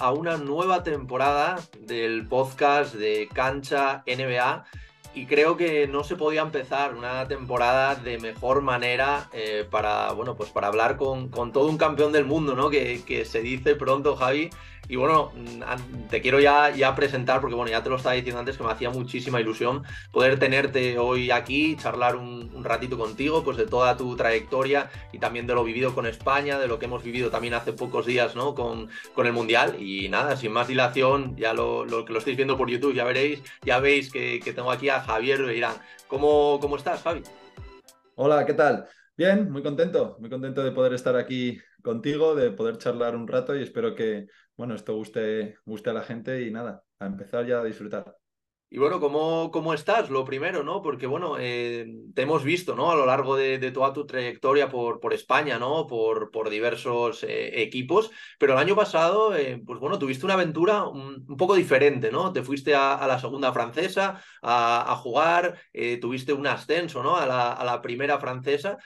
a una nueva temporada del podcast de Cancha NBA. Y creo que no se podía empezar una temporada de mejor manera eh, para, bueno, pues para hablar con, con, todo un campeón del mundo, ¿no? Que, que se dice pronto, Javi, y bueno, mm, te quiero ya, ya presentar, porque bueno, ya te lo estaba diciendo antes que me hacía muchísima ilusión poder tenerte hoy aquí, charlar un, ratito contigo, pues de toda tu trayectoria y también de lo vivido con España, de lo que hemos vivido también hace pocos días, ¿no? Con, con el Mundial. Y nada, sin más dilación, ya lo, que lo estáis viendo por YouTube, ya veréis, ya veis que, tengo aquí a Javier Beirán. ¿Cómo, ¿Cómo estás, Javi? Hola, ¿qué tal? Bien, muy contento, muy contento de poder estar aquí contigo, de poder charlar un rato y espero que, bueno, esto guste, guste a la gente y nada, a empezar ya a disfrutar. Y bueno, ¿cómo, ¿cómo estás? Lo primero, ¿no? Porque bueno, eh, te hemos visto, ¿no? A lo largo de, toda tu trayectoria por, por España, ¿no? Por, por diversos eh, equipos, pero el año pasado, eh, pues bueno, tuviste una aventura un, poco diferente, ¿no? Te fuiste a, la segunda francesa a, jugar, tuviste un ascenso, ¿no? A la, a la primera francesa.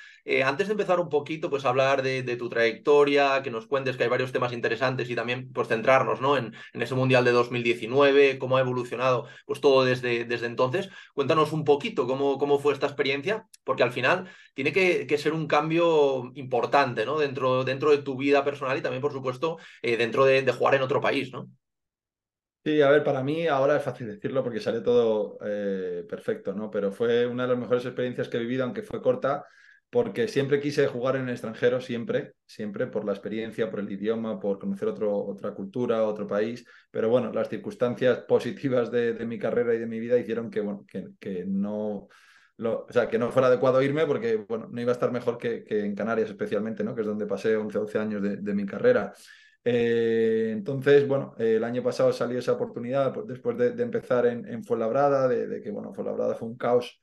antes de empezar un poquito, pues hablar de, tu trayectoria, que nos cuentes que hay varios temas interesantes y también, pues centrarnos, ¿no? En, en ese Mundial de 2019, cómo ha evolucionado, pues todo desde, entonces. Cuéntanos un poquito cómo, cómo fue esta experiencia, porque al final tiene que, ser un cambio importante ¿no? dentro, dentro de tu vida personal y también, por supuesto, eh, dentro de, jugar en otro país. ¿no? Sí, a ver, para mí ahora es fácil decirlo porque sale todo eh, perfecto, ¿no? Pero fue una de las mejores experiencias que he vivido, aunque fue corta, porque siempre quise jugar en el extranjero, siempre, siempre por la experiencia, por el idioma, por conocer otro, otra cultura, otro país, pero bueno, las circunstancias positivas de, mi carrera y de mi vida hicieron que, bueno, que, que no... O sea, que no fuera adecuado irme porque, bueno, no iba a estar mejor que, en Canarias especialmente, ¿no? Que es donde pasé 11, 12 años de, mi carrera. Eh, entonces, bueno, el año pasado salió esa oportunidad pues, después de, empezar en, en Fuenlabrada, de, de, que, bueno, Fuenlabrada fue un caos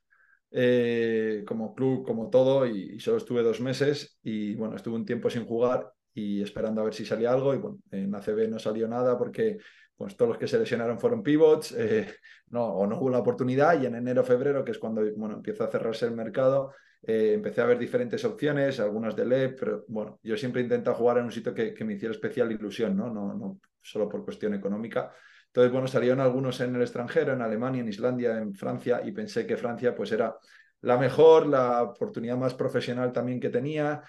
eh, como club, como todo, y, solo estuve dos meses y bueno, estuve un tiempo sin jugar y esperando a ver si salía algo y bueno, en ACB no salió nada porque pues todos los que se lesionaron fueron pivots eh, no, o no hubo la oportunidad y en enero, febrero, que es cuando bueno, empieza a cerrarse el mercado, eh, empecé a ver diferentes opciones, algunas de LEP, pero bueno, yo siempre intento jugar en un sitio que, que me hiciera especial ilusión, ¿no? No, no solo por cuestión económica. Entonces, bueno, salieron algunos en el extranjero, en Alemania, en Islandia, en Francia, y pensé que Francia pues era la mejor, la oportunidad más profesional también que tenía,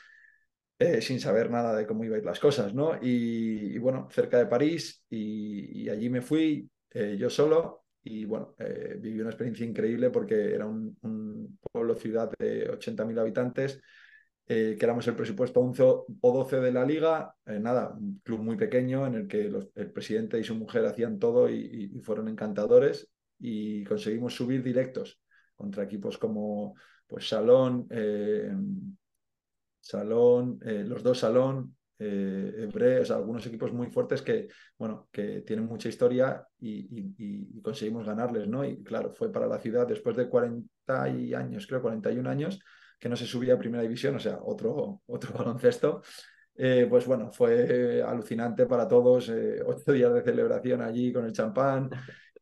eh, sin saber nada de cómo iban a ir las cosas, ¿no? Y, bueno, cerca de París, y, allí me fui eh, yo solo, y bueno, eh, viví una experiencia increíble porque era un, un pueblo, ciudad de 80.000 habitantes, eh, que éramos el presupuesto 11 o 12 de la liga, eh, nada, un club muy pequeño en el que el presidente y su mujer hacían todo y, fueron encantadores y conseguimos subir directos contra equipos como pues Salón, eh, Salón, los dos Salón, Ebre, algunos equipos muy fuertes que, bueno, que tienen mucha historia y, y, conseguimos ganarles, ¿no? Y claro, fue para la ciudad después de 40 años, creo, 41 años, que no se subía a primera división, o sea, otro, otro baloncesto. Eh, pues bueno, fue alucinante para todos, eh, ocho días de celebración allí con el champán.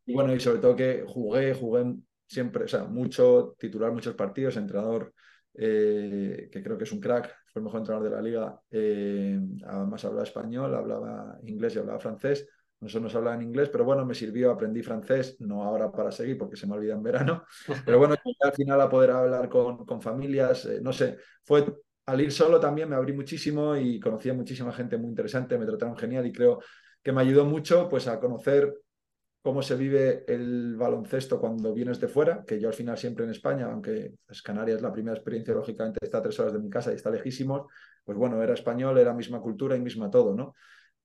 Y bueno, y sobre todo que jugué, jugué siempre, o sea, mucho, titular muchos partidos, entrenador eh, que creo que es un crack, fue el mejor entrenador de la liga. además hablaba español, hablaba inglés y hablaba francés. Nosotros nos hablaba en inglés, pero bueno, me sirvió, aprendí francés, no ahora para seguir porque se me olvida en verano, pero bueno, al final a poder hablar con, con familias, eh, no sé, fue al ir solo también me abrí muchísimo y conocí a muchísima gente muy interesante, me trataron genial y creo que me ayudó mucho pues a conocer cómo se vive el baloncesto cuando vienes de fuera, que yo al final siempre en España, aunque es Canarias la primera experiencia, lógicamente está a tres horas de mi casa y está lejísimos, pues bueno, era español, era misma cultura y misma todo, ¿no?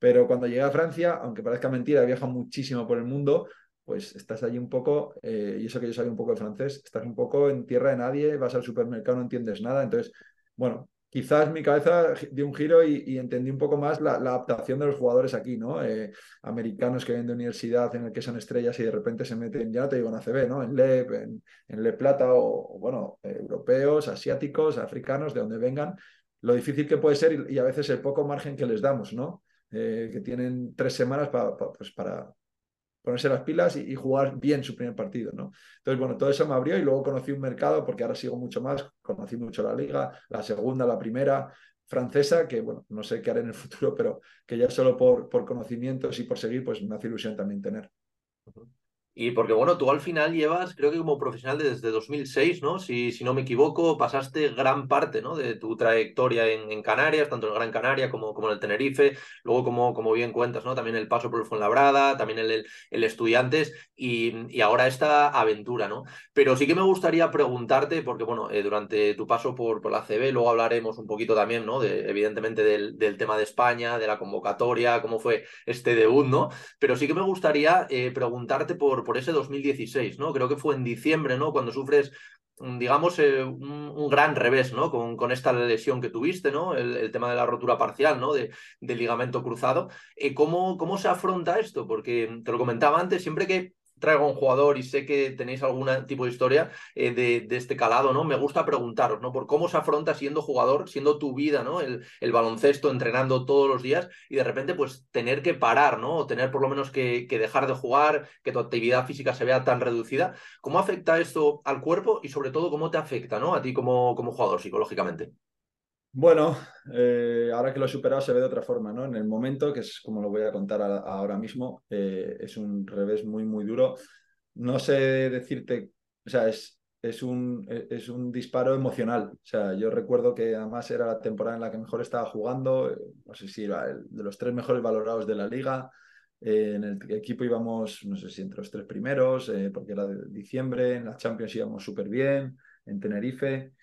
Pero cuando llegué a Francia, aunque parezca mentira, he viajado muchísimo por el mundo, pues estás allí un poco, eh, y eso que yo sabía un poco de francés, estás un poco en tierra de nadie, vas al supermercado, no entiendes nada. Entonces, bueno, quizás mi cabeza dio un giro y, entendí un poco más la, adaptación de los jugadores aquí, ¿no? Eh, americanos que vienen de universidad en el que son estrellas y de repente se meten, ya te digo en ACB, ¿no? En LEP, en, en LEP Plata, o, bueno, europeos, asiáticos, africanos, de donde vengan, lo difícil que puede ser y a veces el poco margen que les damos, ¿no? Eh, que tienen tres semanas para, pues para ponerse las pilas y, jugar bien su primer partido, ¿no? Entonces, bueno, todo eso me abrió y luego conocí un mercado, porque ahora sigo mucho más, conocí mucho la liga, la segunda, la primera, francesa, que bueno, no sé qué haré en el futuro, pero que ya solo por, por conocimientos y por seguir, pues me hace ilusión también tener. Y porque, bueno, tú al final llevas, creo que como profesional desde 2006, ¿no? Si, si no me equivoco, pasaste gran parte, ¿no? De tu trayectoria en, Canarias, tanto en Gran Canaria como, como en el Tenerife, luego, como, como bien cuentas, ¿no? También el paso por el Fuenlabrada, también el, el, Estudiantes y, y, ahora esta aventura, ¿no? Pero sí que me gustaría preguntarte, porque, bueno, eh, durante tu paso por, por la CB, luego hablaremos un poquito también, ¿no? De, evidentemente del, del, tema de España, de la convocatoria, cómo fue este debut, ¿no? Pero sí que me gustaría eh, preguntarte por por, ese 2016, ¿no? Creo que fue en diciembre, ¿no? Cuando sufres mm, digamos, eh, un, gran revés, ¿no? Con, con, esta lesión que tuviste, ¿no? El, tema de la rotura parcial, ¿no? De, ligamento cruzado. Eh, ¿cómo, ¿Cómo se afronta esto? Porque te lo comentaba antes, siempre que traigo a un jugador y sé que tenéis algún tipo de historia eh, de, este calado, ¿no? Me gusta preguntaros, ¿no? Por cómo se afronta siendo jugador, siendo tu vida, ¿no? El, el baloncesto, entrenando todos los días y de repente, pues, tener que parar, ¿no? O tener por lo menos que, dejar de jugar, que tu actividad física se vea tan reducida. ¿Cómo afecta esto al cuerpo y sobre todo cómo te afecta, ¿no? A ti como jugador psicológicamente. Bueno, eh, ahora que lo he superado se ve de otra forma, ¿no? En el momento, que es como lo voy a contar ahora mismo, eh, es un revés muy, muy duro. No sé decirte, o sea, es, es, un, es un disparo emocional. O sea, yo recuerdo que además era la temporada en la que mejor estaba jugando, eh, no sé si era el, de los tres mejores valorados de la liga. en el equipo íbamos, no sé si entre los tres primeros, porque era de diciembre, en la Champions íbamos súper bien, en Tenerife.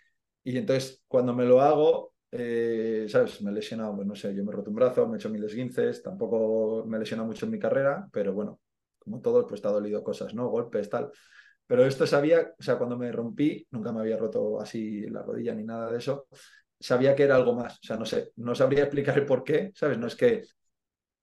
Y entonces, cuando me lo hago, eh, ¿sabes? Me he lesionado, pues no sé, yo me he roto un brazo, me he hecho mil esguinces, tampoco me he lesionado mucho en mi carrera, pero bueno, como todos, pues te ha dolido cosas, ¿no? Golpes, tal. Pero esto sabía, o sea, cuando me rompí, nunca me había roto así la rodilla ni nada de eso, sabía que era algo más, o sea, no sé, no sabría explicar el por qué, ¿sabes? No es que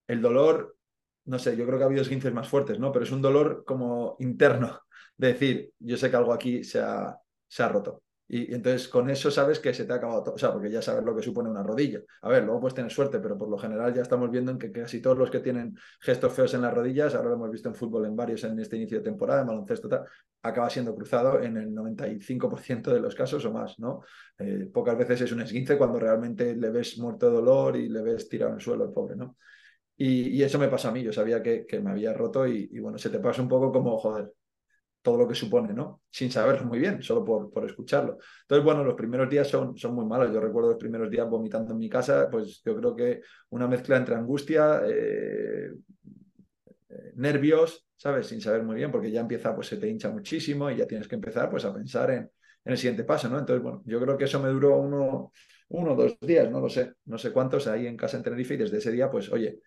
el dolor, no sé, yo creo que ha habido esguinces más fuertes, ¿no? Pero es un dolor como interno, de decir, yo sé que algo aquí se ha, se ha roto. Y, entonces con eso sabes que se te ha acabado todo, o sea, porque ya sabes lo que supone una rodilla. A ver, luego puedes tener suerte, pero por lo general ya estamos viendo en que casi todos los que tienen gestos feos en las rodillas, ahora lo hemos visto en fútbol en varios en este inicio de temporada, en baloncesto, tal, acaba siendo cruzado en el 95% de los casos o más, ¿no? Eh, pocas veces es un esguince cuando realmente le ves muerto de dolor y le ves tirado en el suelo el pobre, ¿no? Y, eso me pasó a mí, yo sabía que, que me había roto y, y, bueno, se te pasa un poco como, joder, todo lo que supone, ¿no? Sin saberlo muy bien, solo por, por escucharlo. Entonces, bueno, los primeros días son, son muy malos. Yo recuerdo los primeros días vomitando en mi casa, pues yo creo que una mezcla entre angustia, eh, eh, nervios, ¿sabes? Sin saber muy bien, porque ya empieza, pues se te hincha muchísimo y ya tienes que empezar, pues a pensar en, en el siguiente paso, ¿no? Entonces, bueno, yo creo que eso me duró uno, uno dos días, no lo sé, no sé cuántos, ahí en casa en Tenerife y desde ese día, pues, oye,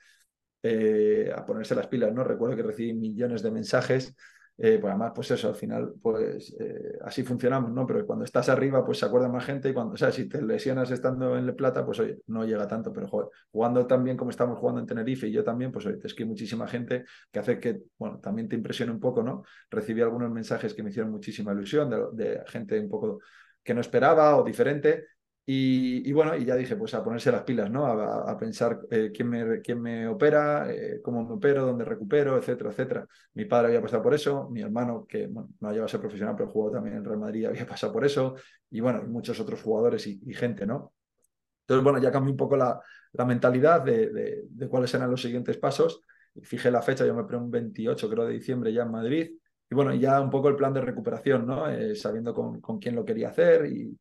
eh, a ponerse las pilas, ¿no? Recuerdo que recibí millones de mensajes eh, pues además, pues eso, al final, pues eh, así funcionamos, ¿no? Pero cuando estás arriba, pues se acuerda más gente y cuando, o sea, si te lesionas estando en Le Plata, pues no llega tanto, pero jugando tan bien como estamos jugando en Tenerife y yo también, pues oye, es que hay muchísima gente que hace que, bueno, también te impresione un poco, ¿no? Recibí algunos mensajes que me hicieron muchísima ilusión de, de gente un poco que no esperaba o diferente y, bueno, y ya dije, pues a ponerse las pilas, ¿no? A, pensar eh, quién, me, quién me opera, eh, cómo me opero, dónde recupero, etcétera, etcétera. Mi padre había pasado por eso, mi hermano, que bueno, no llegado a ser profesional, pero jugó también en Real Madrid, había pasado por eso, y bueno, muchos otros jugadores y, gente, ¿no? Entonces, bueno, ya cambié un poco la, la mentalidad de, de, cuáles eran los siguientes pasos. Fijé la fecha, yo me pregunto un 28, creo, de diciembre ya en Madrid. Y bueno, ya un poco el plan de recuperación, ¿no? Eh, sabiendo con, con, quién lo quería hacer y,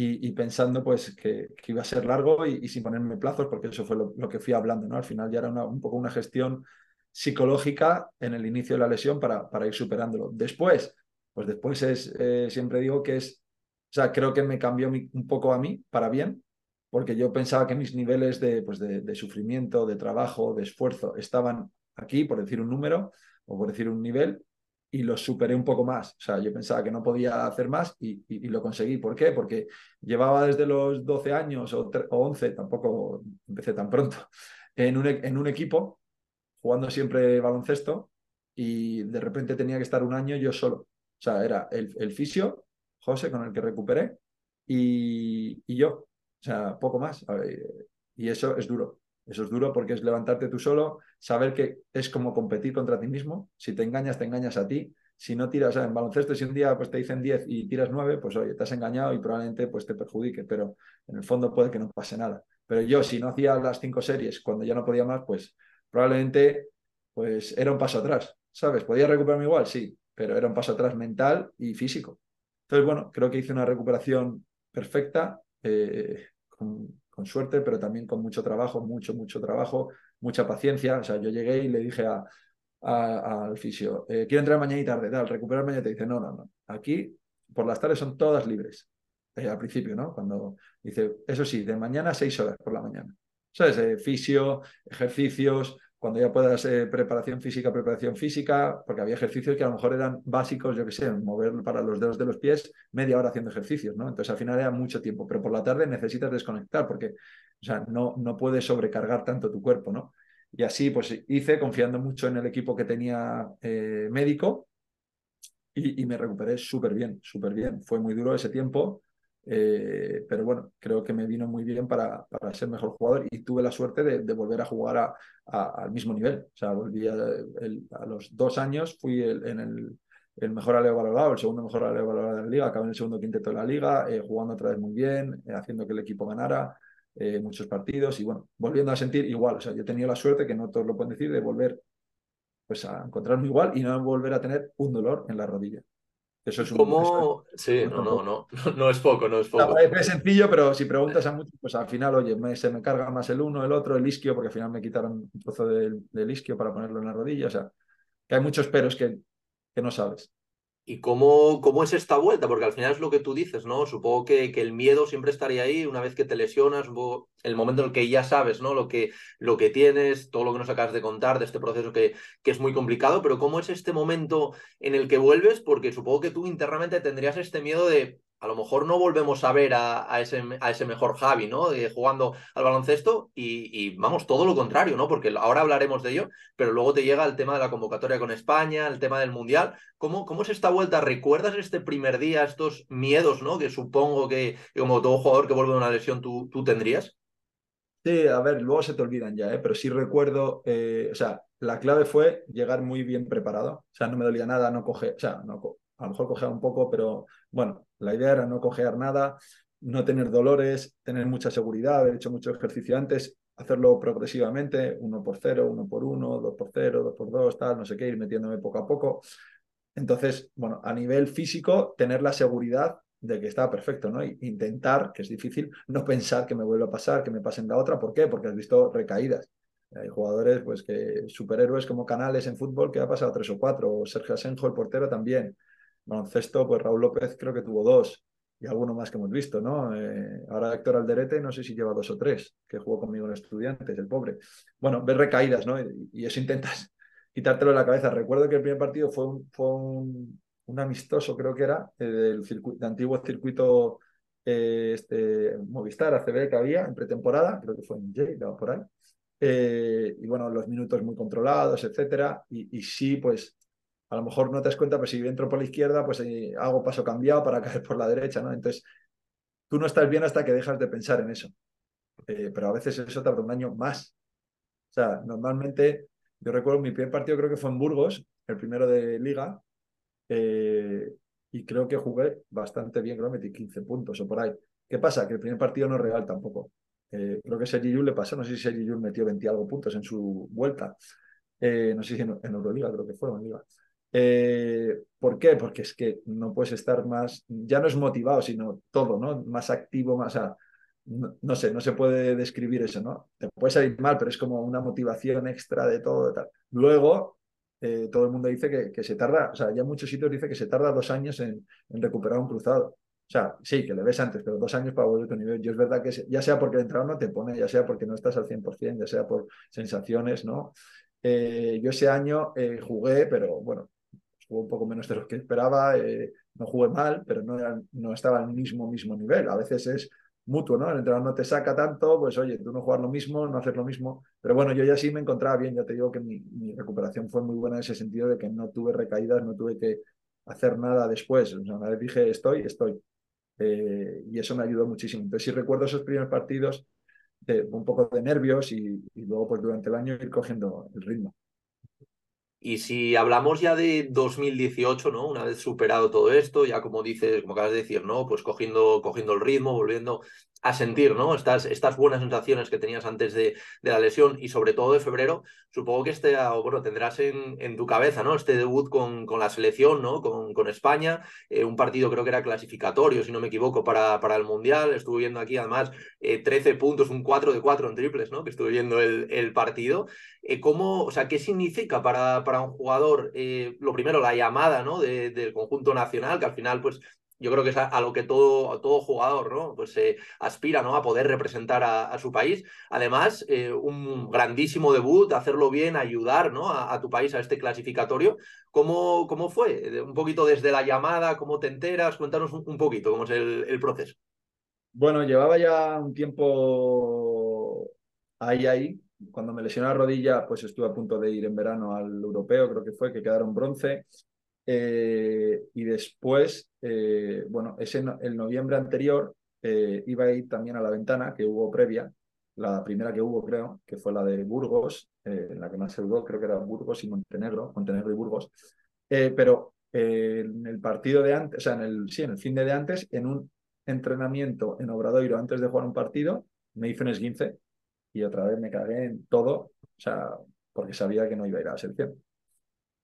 y, pensando pues que, iba a ser largo y, sin ponerme plazos, porque eso fue lo, que fui hablando, ¿no? Al final ya era un poco una gestión psicológica en el inicio de la lesión para, para ir superándolo. Después, pues después es, eh, siempre digo que es, o sea, creo que me cambió un poco a mí para bien, porque yo pensaba que mis niveles de, pues de, de sufrimiento, de trabajo, de esfuerzo estaban aquí, por decir un número o por decir un nivel, y lo superé un poco más. O sea, yo pensaba que no podía hacer más y, lo conseguí. ¿Por qué? Porque llevaba desde los 12 años o, 11, tampoco empecé tan pronto, en un, e, en un equipo, jugando siempre baloncesto y de repente tenía que estar un año yo solo. O sea, era el, el fisio, José, con el que recuperé, y, y yo. O sea, poco más. Y eso es duro. Eso es duro porque es levantarte tú solo, saber que es como competir contra ti mismo. Si te engañas, te engañas a ti. Si no tiras, en baloncesto, si un día pues, te dicen 10 y tiras 9, pues oye, te has engañado y probablemente pues, te perjudique, pero en el fondo puede que no pase nada. Pero yo, si no hacía las cinco series cuando ya no podía más, pues probablemente pues era un paso atrás, ¿sabes? ¿Podía recuperarme igual? Sí, pero era un paso atrás mental y físico. Entonces, bueno, creo que hice una recuperación perfecta, eh, con, suerte, pero también con mucho trabajo, mucho, mucho trabajo, mucha paciencia. O sea, yo llegué y le dije a, al fisio, eh, quiero entrar mañana y tarde, tal, recuperar mañana. Te dice, no, no, no. Aquí por las tardes son todas libres. Eh, al principio, ¿no? Cuando dice, eso sí, de mañana seis horas por la mañana. ¿Sabes? Eh, fisio, ejercicios, cuando ya puedas eh, preparación física, preparación física, porque había ejercicios que a lo mejor eran básicos, yo qué sé, mover para los dedos de los pies media hora haciendo ejercicios, ¿no? Entonces al final era mucho tiempo, pero por la tarde necesitas desconectar porque, o sea, no, no puedes sobrecargar tanto tu cuerpo, ¿no? Y así pues hice, confiando mucho en el equipo que tenía eh, médico y, y, me recuperé súper bien, súper bien. Fue muy duro ese tiempo, eh, pero bueno, creo que me vino muy bien para, para ser mejor jugador y tuve la suerte de, volver a jugar al mismo nivel. O sea, volví a, los dos años, fui el, en el, el mejor aleo valorado, el segundo mejor aleo valorado de la liga, acabé en el segundo quinteto de la liga, eh, jugando otra vez muy bien, eh, haciendo que el equipo ganara muchos partidos y bueno, volviendo a sentir igual. O sea, yo he tenido la suerte, que no todos lo pueden decir, de volver pues a encontrarme igual y no volver a tener un dolor en la rodilla. Eso es un ¿Cómo? Sí, no, no, no, no, es poco, no es poco. es sencillo, pero si preguntas a muchos, pues al final, oye, se me carga más el uno, el otro, el isquio, porque al final me quitaron un trozo del, del isquio para ponerlo en la rodilla. O sea, que hay muchos peros que, que no sabes. ¿Y cómo, cómo es esta vuelta? Porque al final es lo que tú dices, ¿no? Supongo que, que el miedo siempre estaría ahí una vez que te lesionas, el momento en el que ya sabes, ¿no? Lo que, lo que tienes, todo lo que nos acabas de contar de este proceso que, que es muy complicado, pero ¿cómo es este momento en el que vuelves? Porque supongo que tú internamente tendrías este miedo de, a lo mejor no volvemos a ver a, ese, mejor Javi, ¿no? Eh, jugando al baloncesto y, vamos, todo lo contrario, ¿no? Porque ahora hablaremos de ello, pero luego te llega el tema de la convocatoria con España, el tema del Mundial. ¿Cómo, es esta vuelta? ¿Recuerdas este primer día, estos miedos, ¿no? Que supongo que, como todo jugador que vuelve de una lesión tú, tú tendrías. Sí, a ver, luego se te olvidan ya, ¿eh? pero sí recuerdo, eh, o sea, la clave fue llegar muy bien preparado, o sea, no me dolía nada, no coge, o sea, no, a lo mejor cojear un poco, pero bueno, la idea era no cojear nada, no tener dolores, tener mucha seguridad, haber hecho mucho ejercicio antes, hacerlo progresivamente, uno por cero, uno por uno, dos por cero, dos por dos, tal, no sé qué, ir metiéndome poco a poco. Entonces, bueno, a nivel físico, tener la seguridad de que estaba perfecto, ¿no? Intentar, que es difícil, no pensar que me vuelva a pasar, que me pasen la otra. ¿Por qué? Porque has visto recaídas. Hay jugadores, pues, que superhéroes como Canales en fútbol que ha pasado tres o cuatro, o Sergio Asenjo, el portero, también baloncesto, pues Raúl López creo que tuvo dos y alguno más que hemos visto, ¿no? Eh, ahora Héctor Alderete no sé si lleva dos o tres, que jugó conmigo en Estudiantes, el pobre. Bueno, ves recaídas, ¿no? Y, eso intentas quitártelo de la cabeza. Recuerdo que el primer partido fue un, fue un, un amistoso, creo que era, eh, del, circuito, del antiguo circuito eh, este, Movistar, ACB que había en pretemporada, creo que fue en J, por ahí. Eh, y bueno, los minutos muy controlados, etcétera. Y sí, pues a lo mejor no te das cuenta, pues si entro por la izquierda, pues hago paso cambiado para caer por la derecha, ¿no? Entonces, tú no estás bien hasta que dejas de pensar en eso. Eh, pero a veces eso tarda un año más. O sea, normalmente, yo recuerdo mi primer partido creo que fue en Burgos, el primero de liga, eh, y creo que jugué bastante bien, creo que metí 15 puntos o por ahí. ¿Qué pasa? Que el primer partido no es real tampoco. Eh, creo que Sergi le pasó, no sé si Sergi metió 20 algo puntos en su vuelta. Eh, no sé si en, en, Euroliga creo que fue, en Liga. Eh, ¿Por qué? Porque es que no puedes estar más, ya no es motivado, sino todo, ¿no? Más activo, más a, no, no, sé, no se puede describir eso, ¿no? Te puede salir mal, pero es como una motivación extra de todo. Tal. Luego, eh, todo el mundo dice que, se tarda, o sea, ya muchos sitios dice que se tarda dos años en, recuperar un cruzado. O sea, sí, que le ves antes, pero dos años para volver a tu nivel. Yo es verdad que ya sea porque el entrenador no te pone, ya sea porque no estás al 100%, ya sea por sensaciones, ¿no? Eh, yo ese año jugué, pero bueno, jugué un poco menos de lo que esperaba, eh, no jugué mal, pero no, no estaba al mismo, mismo nivel. A veces es mutuo, ¿no? El entrenador no te saca tanto, pues oye, tú no juegas lo mismo, no haces lo mismo. Pero bueno, yo ya sí me encontraba bien, ya te digo que mi, recuperación fue muy buena en ese sentido de que no tuve recaídas, no tuve que hacer nada después. O sea, una vez dije estoy, estoy. Eh, y eso me ayudó muchísimo. Entonces sí recuerdo esos primeros partidos de un poco de nervios y luego pues durante el año ir cogiendo el ritmo. Y si hablamos ya de 2018, ¿no? Una vez superado todo esto, ya como dices, como acabas de decir, ¿no? Pues cogiendo, cogiendo el ritmo, volviendo a sentir, ¿no? Estas, estas buenas sensaciones que tenías antes de, de, la lesión y sobre todo de febrero, supongo que este, bueno, tendrás en, en tu cabeza, ¿no? Este debut con, con la selección, ¿no? Con, con España, eh, un partido creo que era clasificatorio, si no me equivoco, para, para el Mundial. Estuve viendo aquí además eh, 13 puntos, un 4 de 4 en triples, ¿no? Que estuve viendo el, el partido. Eh, ¿Cómo, o sea, qué significa para, para un jugador, eh, lo primero, la llamada, ¿no? De, del conjunto nacional, que al final, pues yo creo que es a, lo que todo, todo jugador ¿no? pues, eh, aspira ¿no? a poder representar a, su país. Además, eh, un grandísimo debut, hacerlo bien, ayudar ¿no? a, tu país a este clasificatorio. ¿Cómo, cómo fue? Un poquito desde la llamada, ¿cómo te enteras? Cuéntanos un, un poquito cómo es el, el, proceso. Bueno, llevaba ya un tiempo ahí, ahí. Cuando me lesioné la rodilla, pues estuve a punto de ir en verano al europeo, creo que fue, que quedaron bronce. Eh, y después, eh, bueno, ese el noviembre anterior eh, iba a ir también a la ventana que hubo previa, la primera que hubo creo, que fue la de Burgos, la que más se jugó, creo que era Burgos y Montenegro, Montenegro y Burgos, pero en el partido de antes, o sea, en el, sí, en el fin de, de antes, en un entrenamiento en Obradoiro antes de jugar un partido, me hice un esguince y otra vez me cagué en todo, o sea, porque sabía que no iba a ir a la selección.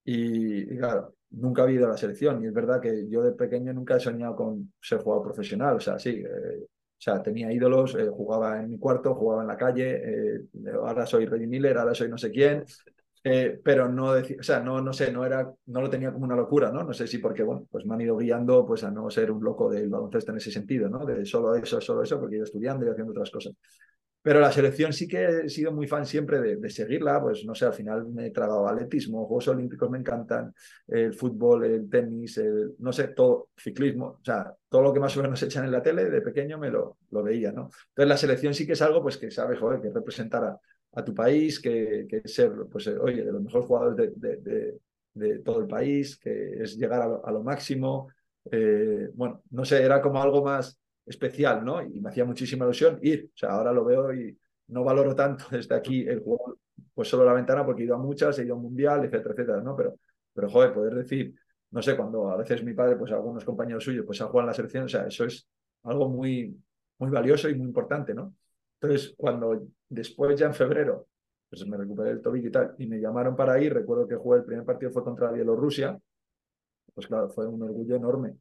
Y, claro, nunca ha habido la selección. Y es verdad que yo de pequeño nunca he soñado con ser jugador profesional. O sea, sí, eh, o sea, tenía ídolos, eh, jugaba en mi cuarto, jugaba en la calle, eh, ahora soy Reggie Miller, ahora soy no sé quién. pero no decía, o sea, no, no sé, no era, no lo tenía como una locura, ¿no? No sé si porque, bueno, pues me han ido guiando pues a no ser un loco del baloncesto en ese sentido, ¿no? De solo eso, solo eso, porque ido estudiando y haciendo otras cosas. Pero la selección sí que he sido muy fan siempre de, seguirla, pues no sé, al final me he tragado atletismo, Juegos Olímpicos me encantan, el fútbol, el tenis, el, no sé, todo, ciclismo, o sea, todo lo que más o menos echan en la tele, de pequeño me lo, veía, ¿no? Entonces la selección sí que es algo pues que sabes, joder, que representar a, tu país, que, que, ser, pues oye, de los mejores jugadores de, todo el país, que es llegar a lo, a lo máximo, eh, bueno, no sé, era como algo más especial, ¿no? Y me hacía muchísima ilusión ir. O sea, ahora lo veo y no valoro tanto desde aquí el juego, pues solo la ventana, porque he ido a muchas, he ido a un mundial, etcétera, etcétera, ¿no? Pero, pero joder, poder decir, no sé, cuando a veces mi padre, pues algunos compañeros suyos, pues ha jugado en la selección, o sea, eso es algo muy, muy valioso y muy importante, ¿no? Entonces, cuando después, ya en febrero, pues me recuperé el tobillo y tal, y me llamaron para ir, recuerdo que jugué el primer partido fue contra Bielorrusia, pues claro, fue un orgullo enorme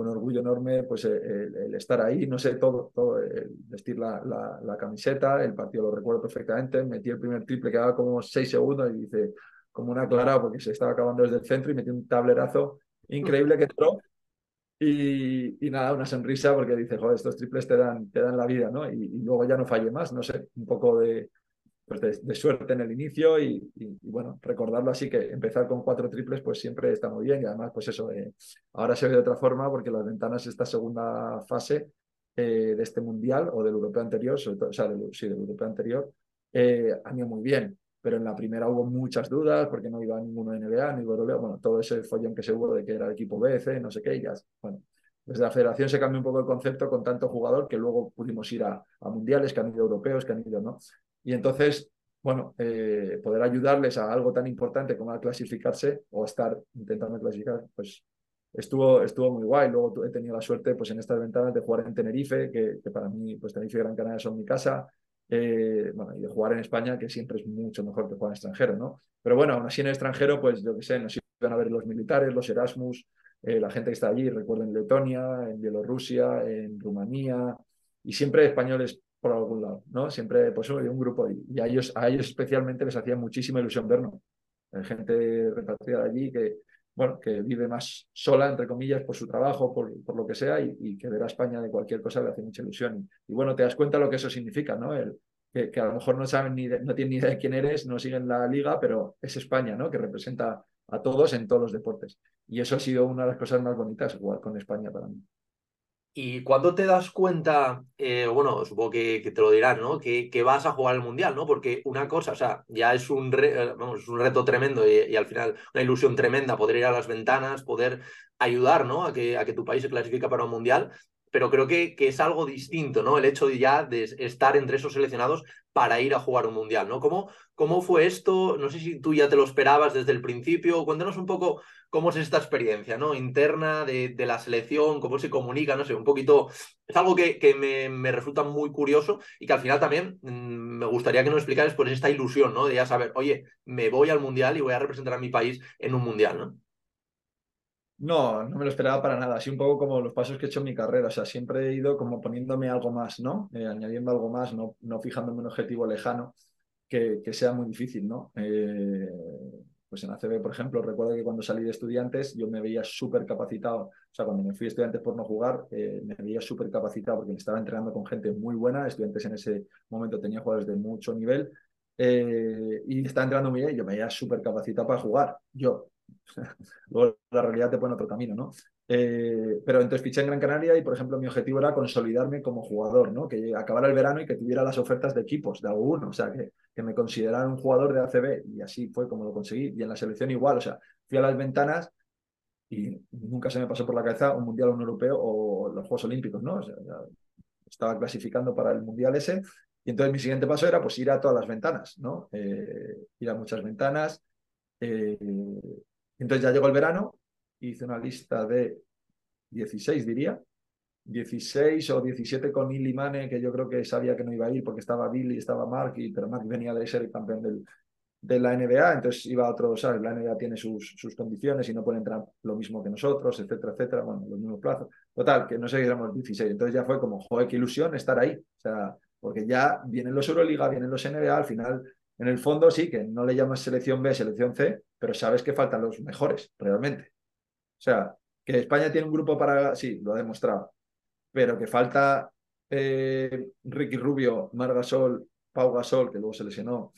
un orgullo enorme pues el, el, estar ahí, no sé, todo, todo el vestir la, la, camiseta, el partido lo recuerdo perfectamente, metí el primer triple que daba como seis segundos y dice como una clara porque se estaba acabando desde el centro y metí un tablerazo increíble que entró y, y, nada, una sonrisa porque dice, joder, estos triples te dan, te dan la vida, ¿no? Y, y luego ya no falle más, no sé, un poco de, pues de, suerte en el inicio y, bueno, recordarlo así que empezar con cuatro triples pues siempre está muy bien. Y además pues eso, eh, ahora se ve de otra forma porque las ventanas esta segunda fase eh, de este mundial o del europeo anterior, sobre todo, o sea, sí, del europeo anterior, eh, han ido muy bien, pero en la primera hubo muchas dudas porque no iba ninguno de NBA, ni Euroleo, bueno, todo ese follón que se hubo de que era el equipo BC, no sé qué, y ya, bueno, desde la federación se cambió un poco el concepto con tanto jugador que luego pudimos ir a, a mundiales, que han ido europeos, que han ido, ¿no? Y entonces, bueno, eh, poder ayudarles a algo tan importante como a clasificarse o estar intentando clasificar, pues estuvo, estuvo muy guay. Luego he tenido la suerte, pues en estas ventanas de jugar en Tenerife, que, para mí, pues Tenerife y Gran Canaria son mi casa. Eh, y de jugar en España, que siempre es mucho mejor que jugar en extranjero, ¿no? Pero bueno, aún así en extranjero, pues yo qué sé, nos iban a ver los militares, los Erasmus, eh, la gente que está allí, recuerdo en Letonia, en Bielorrusia, en Rumanía, y siempre españoles por algún lado, ¿no? Siempre, pues, un grupo, y, y a, ellos, a ellos especialmente les hacía muchísima ilusión vernos. Hay gente repartida allí que, bueno, que vive más sola, entre comillas, por su trabajo, por, por lo que sea, y, y, que ver a España de cualquier cosa le hace mucha ilusión. Y, y bueno, te das cuenta lo que eso significa, ¿no? El, que, que, a lo mejor no saben ni de, no tienen ni idea de quién eres, no siguen la liga, pero es España, ¿no? Que representa a todos en todos los deportes. Y eso ha sido una de las cosas más bonitas, jugar con España para mí. Y cuando te das cuenta, eh, bueno, supongo que, que, te lo dirán, ¿no? Que, que, vas a jugar el Mundial, ¿no? Porque una cosa, o sea, ya es un, re, vamos, es un reto tremendo y, al final una ilusión tremenda poder ir a las ventanas, poder ayudar, ¿no? A que, a que tu país se clasifique para un Mundial, pero creo que, que, es algo distinto, ¿no? El hecho de ya de estar entre esos seleccionados para ir a jugar un mundial, ¿no? ¿Cómo, ¿Cómo fue esto? No sé si tú ya te lo esperabas desde el principio. Cuéntanos un poco cómo es esta experiencia, ¿no? Interna de, la selección, cómo se comunica, no sé, un poquito. Es algo que, que me, resulta muy curioso y que al final también mm, me gustaría que nos explicaras por esta ilusión, ¿no? De ya saber, oye, me voy al mundial y voy a representar a mi país en un mundial, ¿no? No, no me lo esperaba para nada. Así un poco como los pasos que he hecho en mi carrera. O sea, siempre he ido como poniéndome algo más, ¿no? Eh, añadiendo algo más, no, no fijándome un objetivo lejano que, sea muy difícil, ¿no? Eh, pues en ACB, por ejemplo, recuerdo que cuando salí de estudiantes yo me veía súper capacitado. O sea, cuando me fui a estudiantes por no jugar, eh, me veía súper capacitado porque me estaba entrenando con gente muy buena. Estudiantes en ese momento tenía jugadores de mucho nivel. y estaba entrenando muy bien yo me veía súper capacitado para jugar. Yo, Luego la realidad te pone otro camino, ¿no? Eh, pero entonces fiché en Gran Canaria y, por ejemplo, mi objetivo era consolidarme como jugador, ¿no? Que acabara el verano y que tuviera las ofertas de equipos, de alguno, o sea, que, me consideraran un jugador de ACB y así fue como lo conseguí. Y en la selección igual, o sea, fui a las ventanas y nunca se me pasó por la cabeza un mundial, un europeo o los Juegos Olímpicos, ¿no? O sea, estaba clasificando para el mundial ese y entonces mi siguiente paso era pues ir a todas las ventanas, ¿no? Eh, ir a muchas ventanas. Eh, entonces ya llegó el verano, hice una lista de 16, diría, 16 o 17 con Illy Mane, que yo creo que sabía que no iba a ir porque estaba Billy, estaba Mark, y, pero Mark venía de ser el campeón del, de la NBA, entonces iba a otro, ¿sabes? La NBA tiene sus, sus condiciones y no puede entrar lo mismo que nosotros, etcétera, etcétera, bueno, los mismos plazos. Total, que no sé éramos 16, entonces ya fue como, joder, qué ilusión estar ahí, o sea, porque ya vienen los Euroliga, vienen los NBA, al final en el fondo sí, que no le llamas selección B, selección C, pero sabes que faltan los mejores, realmente. O sea, que España tiene un grupo para... Sí, lo ha demostrado. Pero que falta eh, Ricky Rubio, Margasol, Pau Gasol, que luego se lesionó,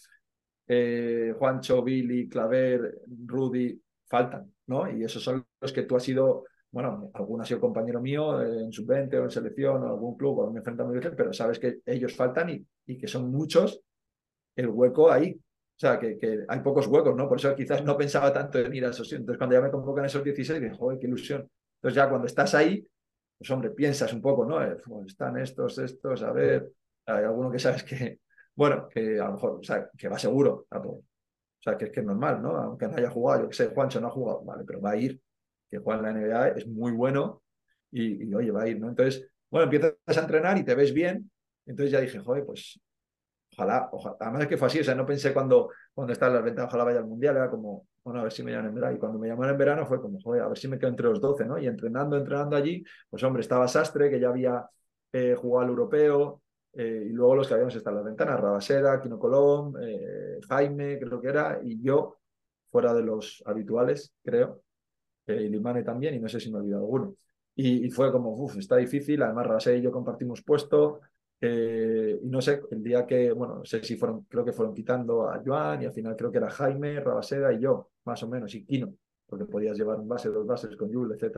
eh, Juancho, Billy, Claver, Rudy, faltan, ¿no? Y esos son los que tú has sido, bueno, alguno ha sido compañero mío en sub-20 o en selección o en algún club o en enfrentamiento, pero sabes que ellos faltan y, y que son muchos el hueco ahí. O sea, que, que, hay pocos huecos, ¿no? Por eso quizás no pensaba tanto en ir a esos. Entonces, cuando ya me convocan esos 16, dije, joder, qué ilusión. Entonces, ya cuando estás ahí, pues hombre, piensas un poco, ¿no? Eh, pues, están estos, estos, a ver, hay alguno que sabes que, bueno, que a lo mejor, o sea, que va seguro. O sea, que es que es normal, ¿no? Aunque no haya jugado, yo que sé, Juancho no ha jugado, vale, pero va a ir, que juega en la NBA es muy bueno y, y, oye, va a ir, ¿no? Entonces, bueno, empiezas a entrenar y te ves bien, entonces ya dije, joder, pues Ojalá, ojalá. Además es que fue así, o sea, no pensé cuando, cuando estaba en las ventas, ojalá vaya al mundial, era como, bueno, a ver si me llaman en verano. Y cuando me llamaron en verano fue como, joder, a ver si me quedo entre los 12, ¿no? Y entrenando, entrenando allí, pues hombre, estaba Sastre, que ya había eh, jugado al europeo, eh, y luego los que habíamos estado en las ventanas, Rabasera, Quino Colón, eh, Jaime, creo que era, y yo, fuera de los habituales, creo, y Limane también, y no sé si me he olvidado alguno. Y, y fue como, uff, está difícil, además Rabasera y yo compartimos puesto, eh, y no sé, el día que, bueno, no sé si fueron, creo que fueron quitando a Joan y al final creo que era Jaime, Rabaseda y yo, más o menos, y Kino, porque podías llevar un base, dos bases con Yul, etc.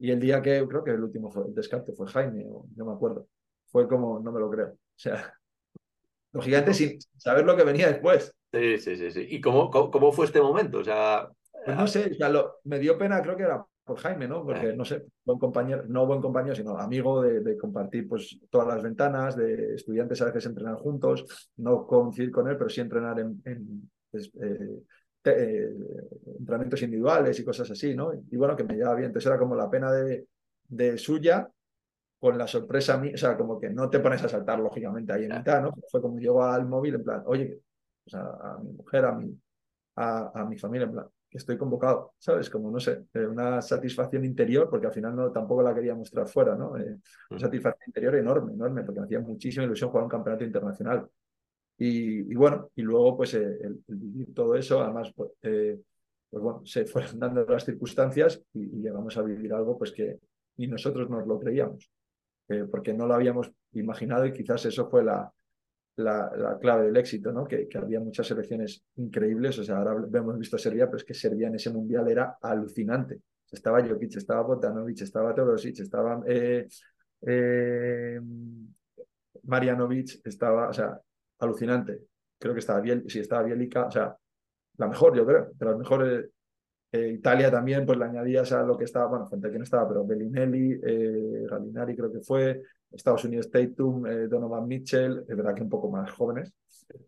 Y el día que, creo que el último fue, el descarte fue Jaime, o no me acuerdo, fue como, no me lo creo. O sea, los gigantes sin saber lo que venía después. Sí, sí, sí, sí. ¿Y cómo, cómo, fue este momento? O sea, pues no sé, o sea, lo, me dio pena, creo que era por Jaime, ¿no? Porque, no sé, buen compañero, no buen compañero, sino amigo de, compartir pues todas las ventanas, de estudiantes a veces entrenar juntos, no coincidir con él, pero sí entrenar en, pues, eh, eh, entrenamientos individuales y cosas así, ¿no? Y bueno, que me llevaba bien. Entonces era como la pena de, de suya con la sorpresa mía, o sea, como que no te pones a saltar lógicamente ahí en mitad, ¿no? Fue como llegó al móvil en plan, oye, a, mi mujer, a mi, a, a mi familia, en plan, que estoy convocado, ¿sabes? Como, no sé, eh, una satisfacción interior, porque al final no, tampoco la quería mostrar fuera, ¿no? Eh, una mm. satisfacción interior enorme, enorme, porque me hacía muchísima ilusión jugar un campeonato internacional. Y, bueno, y luego pues eh, el, vivir todo eso, además, pues, pues, bueno, se fueron dando las circunstancias y, y, llegamos a vivir algo pues que ni nosotros nos lo creíamos, porque no lo habíamos imaginado y quizás eso fue la, la, clave del éxito, ¿no? Que, había muchas selecciones increíbles, o sea, ahora hemos visto Serbia, pero es que Serbia en ese mundial era alucinante. Estaba Jokic, estaba Botanovic, estaba Teodosic, estaba eh, eh, Marianovic, estaba, o sea, alucinante. Creo que estaba bien, si estaba Bielica, o sea, la mejor, yo creo, de las mejores Italia también, pues le añadías a lo que estaba, bueno, gente que no estaba, pero Bellinelli, eh, creo que fue, Estados Unidos Tatum, Donovan Mitchell, es verdad que un poco más jóvenes,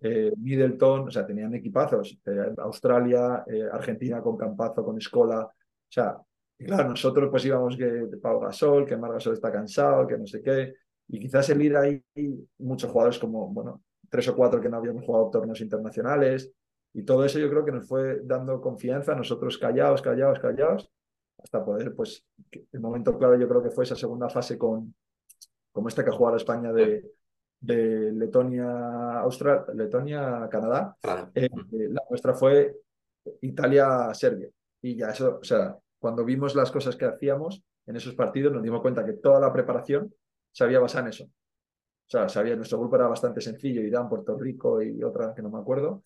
Middleton, o sea, tenían equipazos, Australia, Argentina con Campazo, con Escola, o sea, y claro, nosotros pues íbamos que Pau Gasol, que Mar Gasol está cansado, que no sé qué, y quizás el ir ahí, muchos jugadores como, bueno, tres o cuatro que no habíamos jugado torneos internacionales, y todo eso yo creo que nos fue dando confianza, nosotros callados, callados, callados, hasta poder, pues, el momento claro yo creo que fue esa segunda fase con, como esta que jugaba España de, de Letonia, Australia, Letonia, Canadá. Eh, la nuestra fue Italia-Serbia. Y ya eso, o sea, cuando vimos las cosas que hacíamos en esos partidos, nos dimos cuenta que toda la preparación se había basado en eso. O sea, sabía, nuestro grupo era bastante sencillo, Irán, Puerto Rico y otra que no me acuerdo.